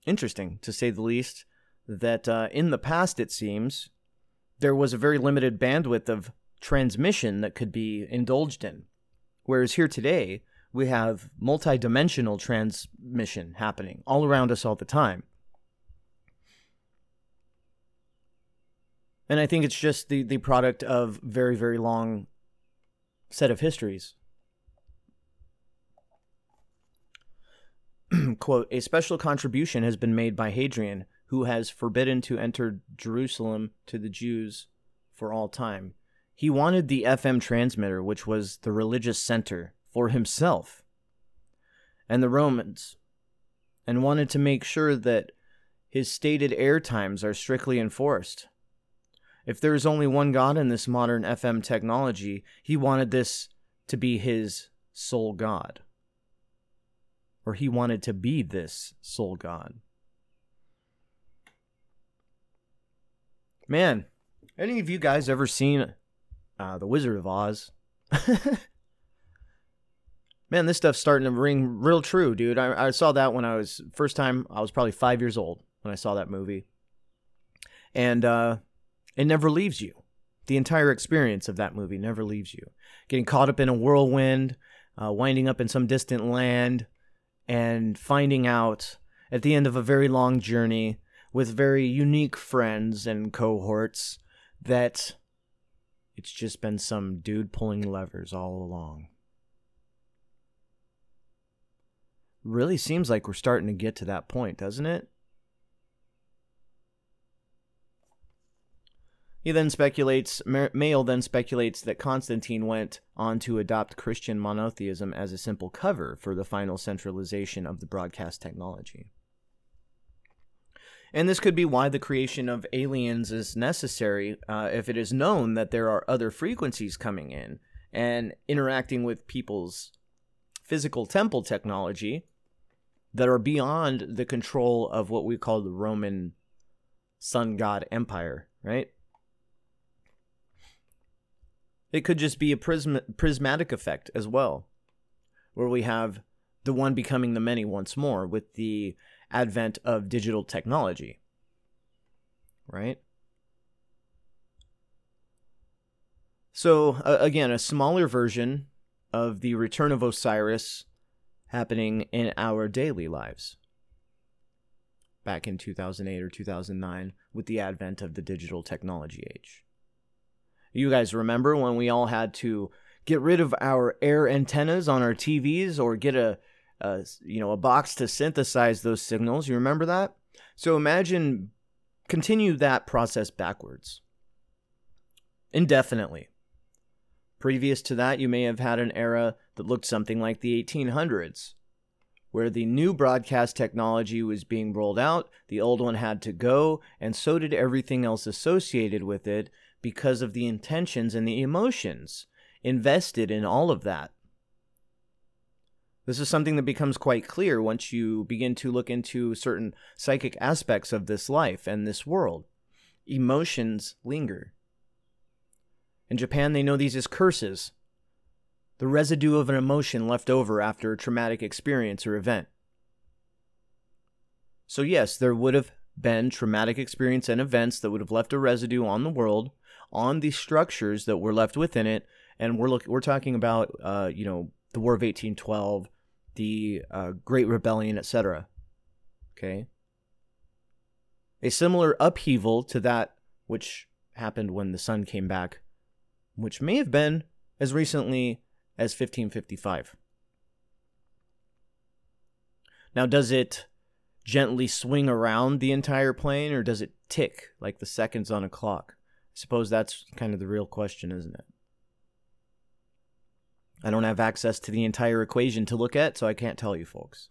interesting, to say the least, that uh, in the past, it seems, there was a very limited bandwidth of transmission that could be indulged in. Whereas here today, we have multi-dimensional transmission happening all around us all the time. And I think it's just the, the product of very, very long set of histories. quote, a special contribution has been made by Hadrian, who has forbidden to enter Jerusalem to the Jews for all time. He wanted the FM transmitter, which was the religious center, for himself and the Romans, and wanted to make sure that his stated air times are strictly enforced. If there is only one God in this modern FM technology, he wanted this to be his sole God or he wanted to be this sole god. Man, any of you guys ever seen uh, The Wizard of Oz? Man, this stuff's starting to ring real true, dude. I, I saw that when I was first time. I was probably five years old when I saw that movie, and uh, it never leaves you. The entire experience of that movie never leaves you. Getting caught up in a whirlwind, uh, winding up in some distant land, and finding out at the end of a very long journey with very unique friends and cohorts that it's just been some dude pulling levers all along. Really seems like we're starting to get to that point, doesn't it? He then speculates, Meyl then speculates that Constantine went on to adopt Christian monotheism as a simple cover for the final centralization of the broadcast technology. And this could be why the creation of aliens is necessary uh, if it is known that there are other frequencies coming in and interacting with people's physical temple technology that are beyond the control of what we call the Roman sun god empire, right? It could just be a prism- prismatic effect as well, where we have the one becoming the many once more with the advent of digital technology. Right? So, uh, again, a smaller version of the return of Osiris happening in our daily lives back in 2008 or 2009 with the advent of the digital technology age. You guys remember when we all had to get rid of our air antennas on our TVs or get a, Uh, a you know a box to synthesize those signals? You remember that? So imagine continue that process backwards indefinitely. Previous to that, you may have had an era that looked something like the 1800s, where the new broadcast technology was being rolled out, the old one had to go, and so did everything else associated with it, because of the intentions and the emotions invested in all of that. This is something that becomes quite clear once you begin to look into certain psychic aspects of this life and this world. Emotions linger. In Japan, they know these as curses, the residue of an emotion left over after a traumatic experience or event. So, yes, there would have been traumatic experience and events that would have left a residue on the world, on the structures that were left within it, and we're look, we're talking about uh, you know the War of 1812, the uh, Great Rebellion, etc. Okay, a similar upheaval to that which happened when the sun came back, which may have been as recently as 1555. Now, does it gently swing around the entire plane or does it tick like the seconds on a clock? I suppose that's kind of the real question, isn't it? I don't have access to the entire equation to look at, so I can't tell you folks.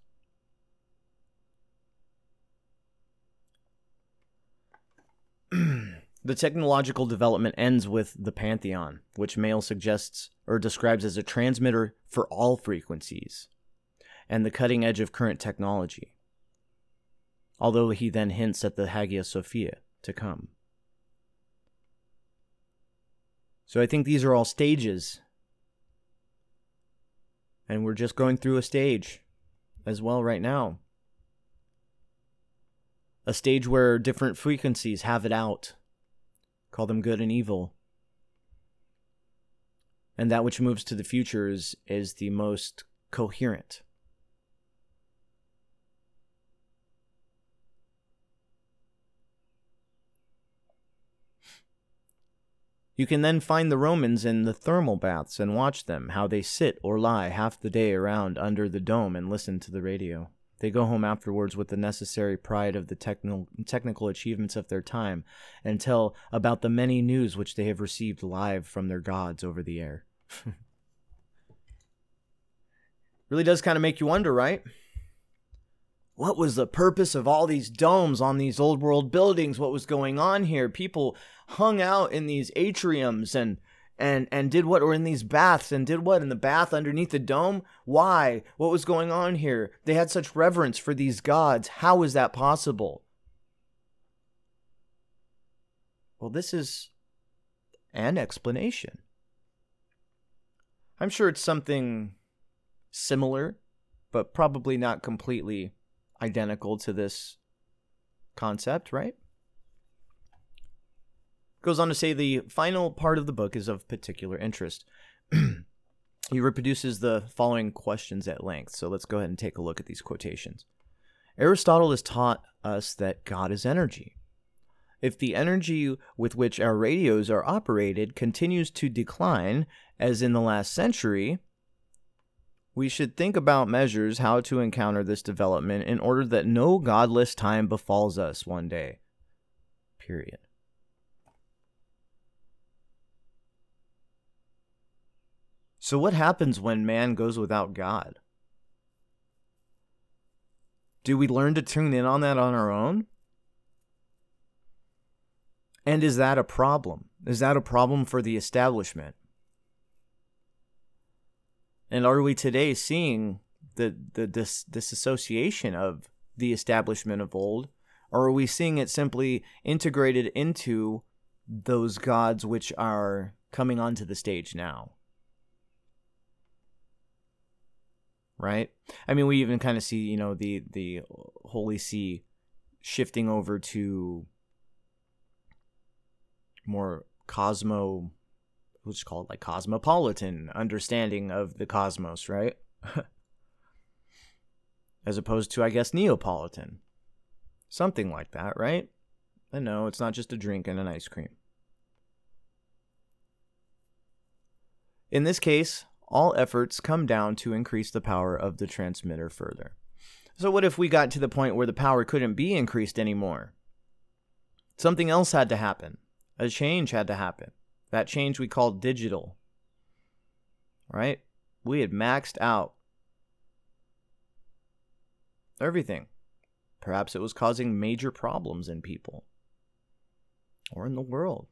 the technological development ends with the Pantheon, which Meyl suggests or describes as a transmitter for all frequencies and the cutting edge of current technology although he then hints at the Hagia Sophia to come. So I think these are all stages. And we're just going through a stage as well right now. A stage where different frequencies have it out. Call them good and evil. And that which moves to the future is, is the most coherent. You can then find the Romans in the thermal baths and watch them, how they sit or lie half the day around under the dome and listen to the radio. They go home afterwards with the necessary pride of the technical achievements of their time and tell about the many news which they have received live from their gods over the air. really does kind of make you wonder, right? What was the purpose of all these domes on these old world buildings? What was going on here? People hung out in these atriums and and and did what? Or in these baths and did what? In the bath underneath the dome? Why? What was going on here? They had such reverence for these gods. How is that possible? Well this is an explanation. I'm sure it's something similar but probably not completely identical to this concept right Goes on to say the final part of the book is of particular interest. he reproduces the following questions at length. So let's go ahead and take a look at these quotations. Aristotle has taught us that God is energy. If the energy with which our radios are operated continues to decline, as in the last century, we should think about measures how to encounter this development in order that no godless time befalls us one day. Period. So, what happens when man goes without God? Do we learn to tune in on that on our own? And is that a problem? Is that a problem for the establishment? And are we today seeing the, the dis- disassociation of the establishment of old? Or are we seeing it simply integrated into those gods which are coming onto the stage now? right? I mean, we even kind of see, you know, the the Holy See shifting over to more cosmo let's call it like cosmopolitan understanding of the cosmos, right? As opposed to, I guess, Neapolitan. Something like that, right? And no, it's not just a drink and an ice cream. In this case, all efforts come down to increase the power of the transmitter further. So, what if we got to the point where the power couldn't be increased anymore? Something else had to happen. A change had to happen. That change we called digital. Right? We had maxed out everything. Perhaps it was causing major problems in people or in the world.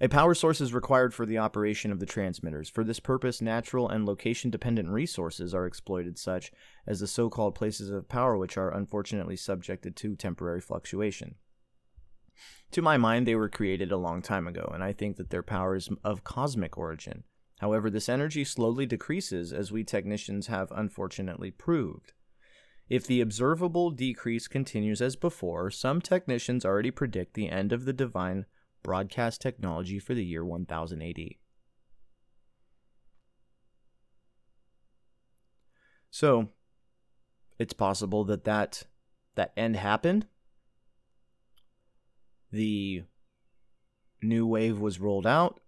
A power source is required for the operation of the transmitters. For this purpose, natural and location dependent resources are exploited, such as the so called places of power, which are unfortunately subjected to temporary fluctuation. To my mind, they were created a long time ago, and I think that their power is of cosmic origin. However, this energy slowly decreases, as we technicians have unfortunately proved. If the observable decrease continues as before, some technicians already predict the end of the divine broadcast technology for the year 1000 AD. So, it's possible that that, that end happened. The new wave was rolled out.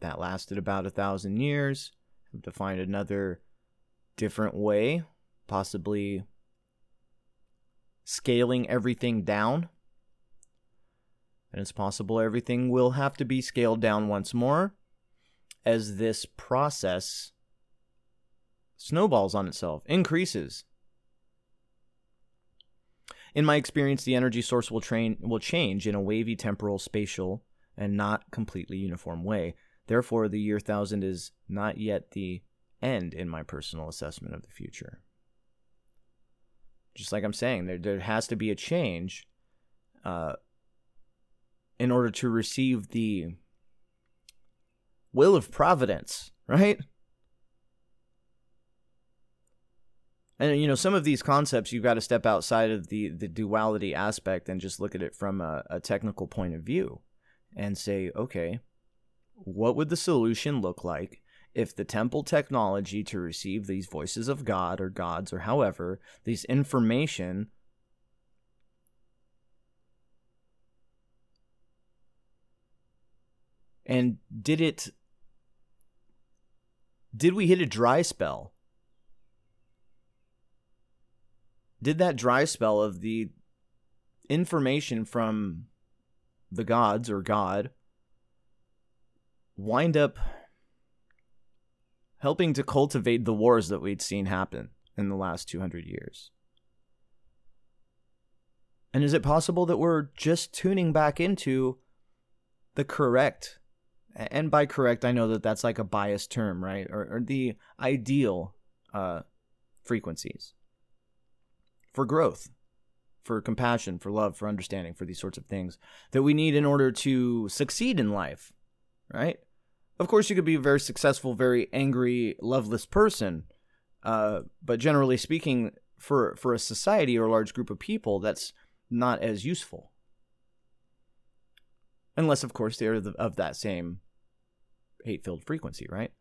That lasted about a thousand years. Have to find another different way, possibly scaling everything down and it's possible everything will have to be scaled down once more as this process snowballs on itself, increases. In my experience, the energy source will train will change in a wavy temporal, spatial, and not completely uniform way. Therefore, the year thousand is not yet the end in my personal assessment of the future. Just like I'm saying, there there has to be a change uh, in order to receive the will of providence, right? And you know, some of these concepts you've got to step outside of the the duality aspect and just look at it from a, a technical point of view and say, okay, what would the solution look like if the temple technology to receive these voices of God or gods or however, these information And did it Did we hit a dry spell? Did that dry spell of the information from the gods or God wind up helping to cultivate the wars that we'd seen happen in the last 200 years? And is it possible that we're just tuning back into the correct, and by correct, I know that that's like a biased term, right? Or, or the ideal uh, frequencies for growth, for compassion, for love, for understanding, for these sorts of things that we need in order to succeed in life, right? Of course, you could be a very successful, very angry, loveless person, uh, but generally speaking, for for a society or a large group of people, that's not as useful. Unless, of course, they're of that same hate filled frequency, right?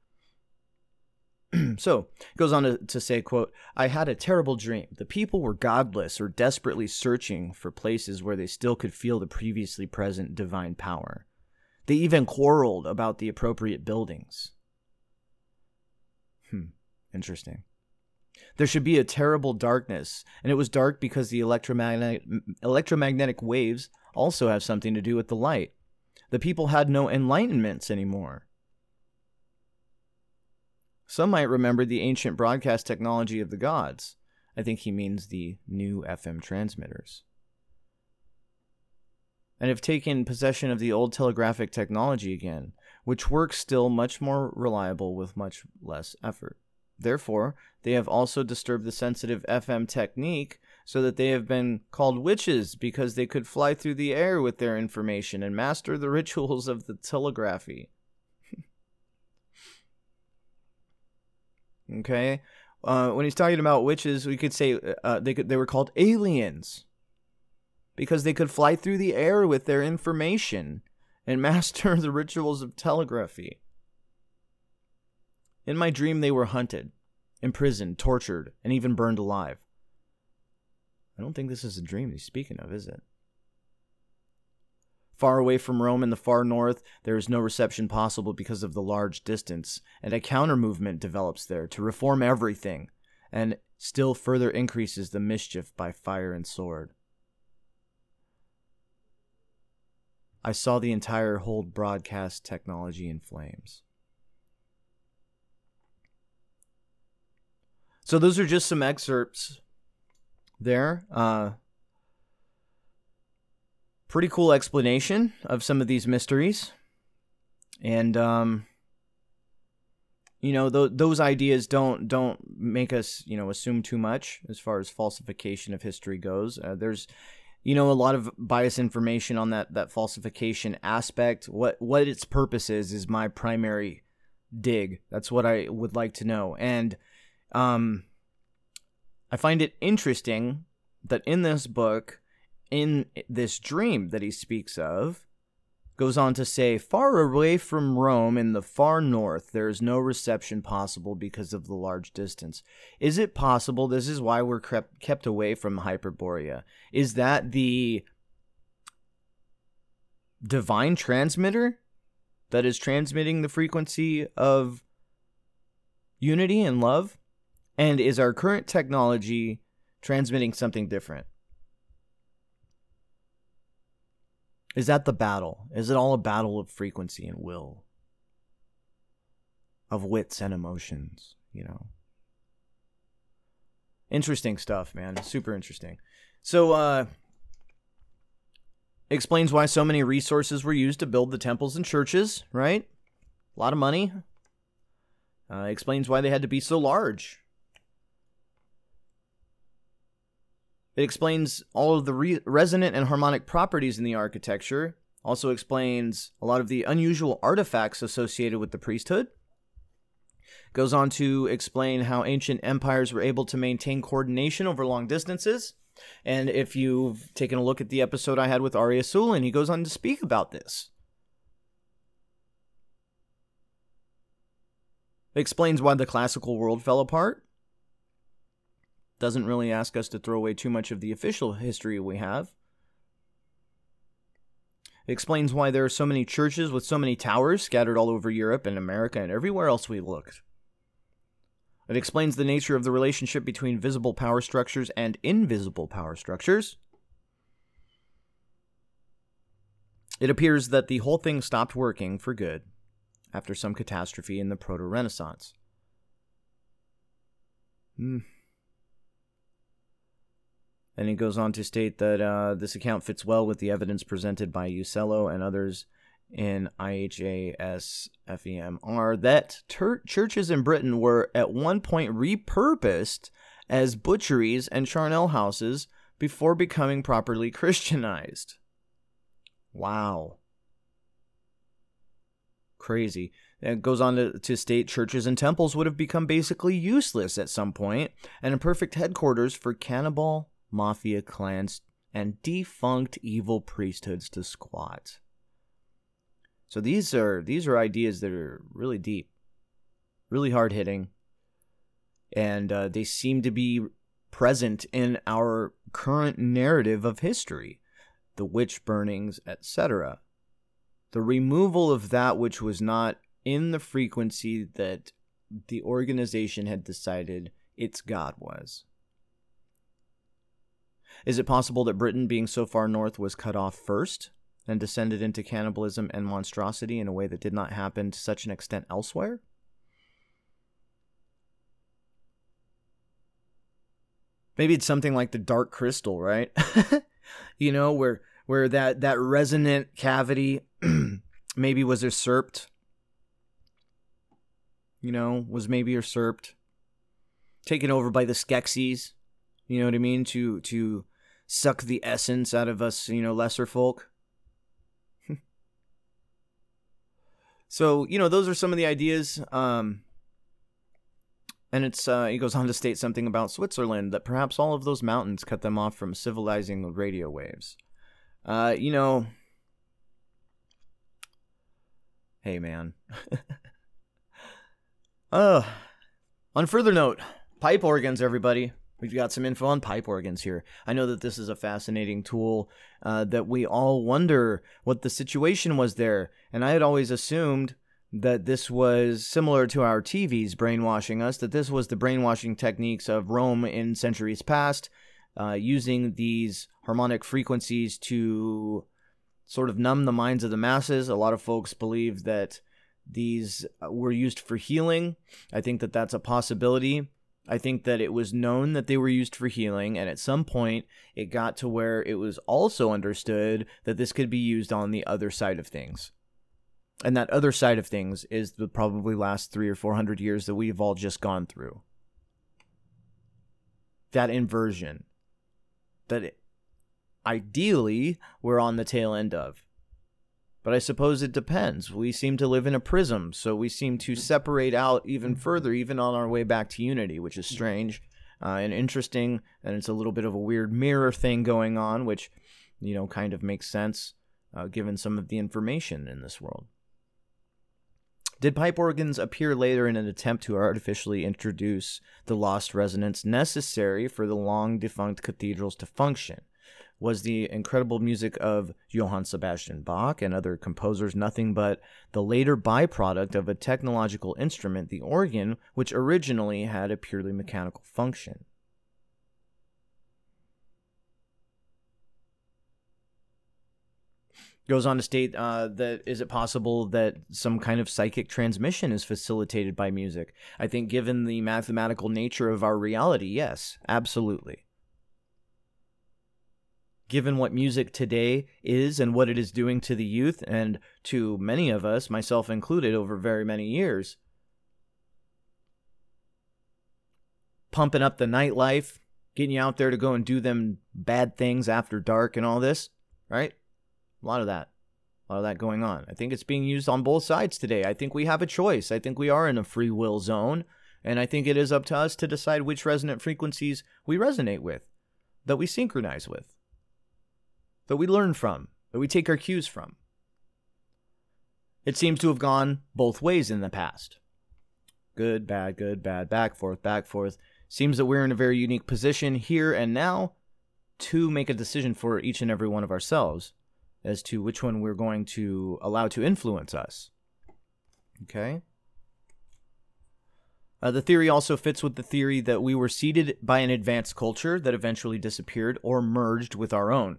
so it goes on to, to say quote i had a terrible dream the people were godless or desperately searching for places where they still could feel the previously present divine power they even quarreled about the appropriate buildings hmm interesting there should be a terrible darkness, and it was dark because the electromagnetic, electromagnetic waves also have something to do with the light. The people had no enlightenments anymore. Some might remember the ancient broadcast technology of the gods. I think he means the new FM transmitters. And have taken possession of the old telegraphic technology again, which works still much more reliable with much less effort. Therefore, they have also disturbed the sensitive FM technique so that they have been called witches because they could fly through the air with their information and master the rituals of the telegraphy. Okay? Uh, when he's talking about witches, we could say uh, they could they were called aliens because they could fly through the air with their information and master the rituals of telegraphy. In my dream, they were hunted, imprisoned, tortured, and even burned alive. I don't think this is a dream he's speaking of, is it? Far away from Rome in the far north, there is no reception possible because of the large distance, and a counter movement develops there to reform everything, and still further increases the mischief by fire and sword. I saw the entire hold broadcast technology in flames. So those are just some excerpts there. Uh, pretty cool explanation of some of these mysteries, and um, you know th- those ideas don't don't make us you know assume too much as far as falsification of history goes. Uh, there's you know a lot of bias information on that that falsification aspect. What what its purpose is is my primary dig. That's what I would like to know and um, I find it interesting that in this book, in this dream that he speaks of, goes on to say, Far away from Rome in the far north, there is no reception possible because of the large distance. Is it possible? This is why we're kept, kept away from Hyperborea. Is that the divine transmitter that is transmitting the frequency of unity and love? And is our current technology transmitting something different? Is that the battle? Is it all a battle of frequency and will? Of wits and emotions, you know? Interesting stuff, man. Super interesting. So, uh, explains why so many resources were used to build the temples and churches, right? A lot of money. Uh, explains why they had to be so large. It explains all of the re- resonant and harmonic properties in the architecture, also explains a lot of the unusual artifacts associated with the priesthood. Goes on to explain how ancient empires were able to maintain coordination over long distances. And if you've taken a look at the episode I had with Ari Asulin, he goes on to speak about this. Explains why the classical world fell apart doesn't really ask us to throw away too much of the official history we have. It explains why there are so many churches with so many towers scattered all over Europe and America and everywhere else we looked. It explains the nature of the relationship between visible power structures and invisible power structures. It appears that the whole thing stopped working for good after some catastrophe in the Proto Renaissance. Hmm. And he goes on to state that uh, this account fits well with the evidence presented by Uccello and others in IHAS FEMR that ter- churches in Britain were at one point repurposed as butcheries and charnel houses before becoming properly Christianized. Wow. Crazy. It goes on to, to state churches and temples would have become basically useless at some point and a perfect headquarters for cannibal mafia clans and defunct evil priesthoods to squat. So these are these are ideas that are really deep, really hard hitting, and uh, they seem to be present in our current narrative of history, the witch burnings, etc. The removal of that which was not in the frequency that the organization had decided its God was. Is it possible that Britain, being so far north, was cut off first? and descended into cannibalism and monstrosity in a way that did not happen to such an extent elsewhere? Maybe it's something like the dark crystal, right? you know, where where that that resonant cavity maybe was usurped. You know, was maybe usurped, taken over by the Skeksis. You know what I mean? To to suck the essence out of us, you know, lesser folk. So, you know, those are some of the ideas. Um, and it's uh, he goes on to state something about Switzerland that perhaps all of those mountains cut them off from civilizing radio waves. Uh, you know, hey man. uh, on further note, pipe organs, everybody. We've got some info on pipe organs here. I know that this is a fascinating tool uh, that we all wonder what the situation was there. And I had always assumed that this was similar to our TVs brainwashing us, that this was the brainwashing techniques of Rome in centuries past, uh, using these harmonic frequencies to sort of numb the minds of the masses. A lot of folks believe that these were used for healing. I think that that's a possibility. I think that it was known that they were used for healing, and at some point it got to where it was also understood that this could be used on the other side of things. And that other side of things is the probably last three or four hundred years that we've all just gone through. That inversion that it, ideally we're on the tail end of. But I suppose it depends. We seem to live in a prism, so we seem to separate out even further, even on our way back to unity, which is strange uh, and interesting. And it's a little bit of a weird mirror thing going on, which, you know, kind of makes sense uh, given some of the information in this world. Did pipe organs appear later in an attempt to artificially introduce the lost resonance necessary for the long defunct cathedrals to function? Was the incredible music of Johann Sebastian Bach and other composers nothing but the later byproduct of a technological instrument, the organ, which originally had a purely mechanical function. Goes on to state uh, that is it possible that some kind of psychic transmission is facilitated by music? I think, given the mathematical nature of our reality, yes, absolutely given what music today is and what it is doing to the youth and to many of us, myself included, over very many years. Pumping up the nightlife, getting you out there to go and do them bad things after dark and all this, right? A lot of that. A lot of that going on. I think it's being used on both sides today. I think we have a choice. I think we are in a free will zone. And I think it is up to us to decide which resonant frequencies we resonate with, that we synchronize with that we learn from, that we take our cues from. It seems to have gone both ways in the past. Good, bad, good, bad, back, forth, back, forth. Seems that we're in a very unique position here and now to make a decision for each and every one of ourselves as to which one we're going to allow to influence us. Okay? Uh, the theory also fits with the theory that we were seeded by an advanced culture that eventually disappeared or merged with our own.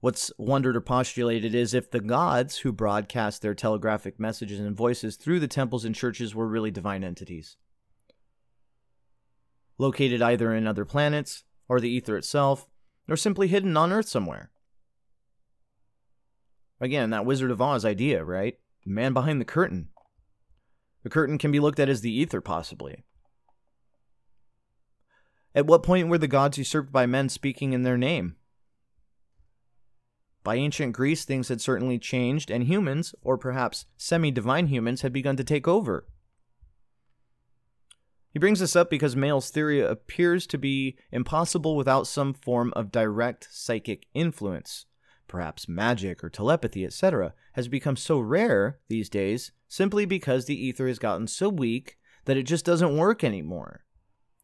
What's wondered or postulated is if the gods who broadcast their telegraphic messages and voices through the temples and churches were really divine entities. Located either in other planets, or the ether itself, or simply hidden on Earth somewhere. Again, that Wizard of Oz idea, right? The man behind the curtain. The curtain can be looked at as the ether, possibly. At what point were the gods usurped by men speaking in their name? By ancient Greece, things had certainly changed, and humans, or perhaps semi divine humans, had begun to take over. He brings this up because Meyl's theory appears to be impossible without some form of direct psychic influence perhaps magic or telepathy, etc., has become so rare these days simply because the ether has gotten so weak that it just doesn't work anymore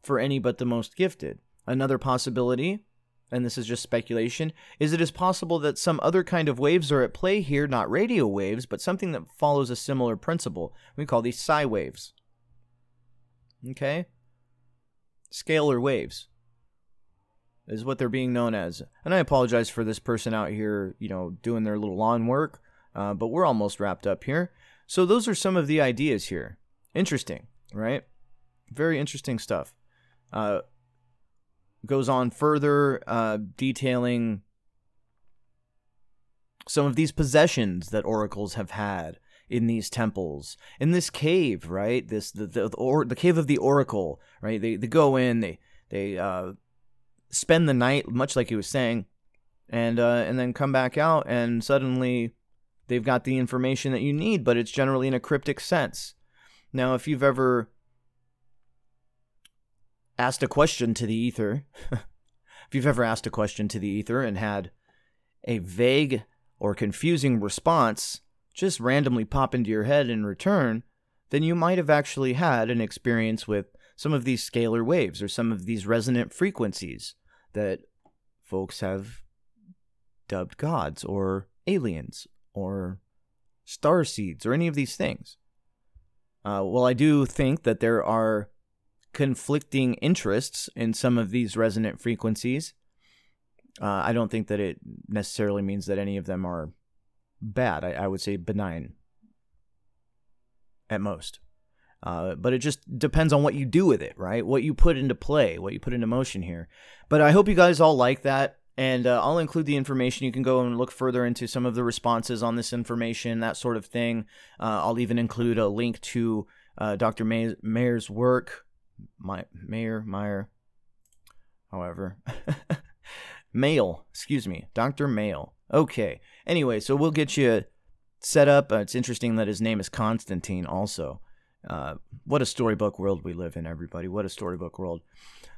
for any but the most gifted. Another possibility, and this is just speculation, is it is possible that some other kind of waves are at play here, not radio waves, but something that follows a similar principle. We call these psi waves. Okay? Scalar waves is what they're being known as. And I apologize for this person out here, you know, doing their little lawn work, uh, but we're almost wrapped up here. So those are some of the ideas here. Interesting, right? Very interesting stuff. Uh, goes on further, uh, detailing some of these possessions that oracles have had in these temples in this cave right this the the, the, or, the cave of the oracle right they, they go in they they uh, spend the night, much like he was saying, and uh, and then come back out, and suddenly they've got the information that you need, but it's generally in a cryptic sense. Now, if you've ever asked a question to the ether, if you've ever asked a question to the ether and had a vague or confusing response just randomly pop into your head in return, then you might have actually had an experience with some of these scalar waves or some of these resonant frequencies that folks have dubbed gods or aliens or star seeds or any of these things. Uh, well, I do think that there are conflicting interests in some of these resonant frequencies. Uh, I don't think that it necessarily means that any of them are bad. I, I would say benign at most. Uh, but it just depends on what you do with it, right? What you put into play, what you put into motion here. But I hope you guys all like that. And uh, I'll include the information. You can go and look further into some of the responses on this information, that sort of thing. Uh, I'll even include a link to uh, Dr. May- Mayer's work. My- Mayor, Meyer, however. Meyl, excuse me, Dr. Meyl. Okay. Anyway, so we'll get you set up. Uh, it's interesting that his name is Constantine also. Uh, what a storybook world we live in, everybody. What a storybook world.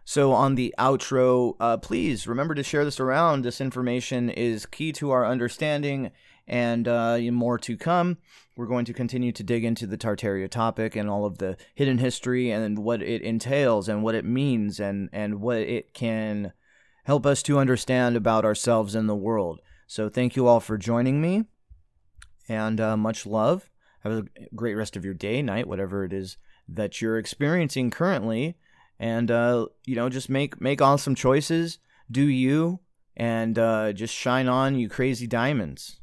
So, on the outro, uh, please remember to share this around. This information is key to our understanding and uh, more to come. We're going to continue to dig into the Tartaria topic and all of the hidden history and what it entails and what it means and, and what it can help us to understand about ourselves and the world. So, thank you all for joining me and uh, much love. Have a great rest of your day, night, whatever it is that you're experiencing currently, and uh, you know, just make make awesome choices. Do you and uh, just shine on, you crazy diamonds.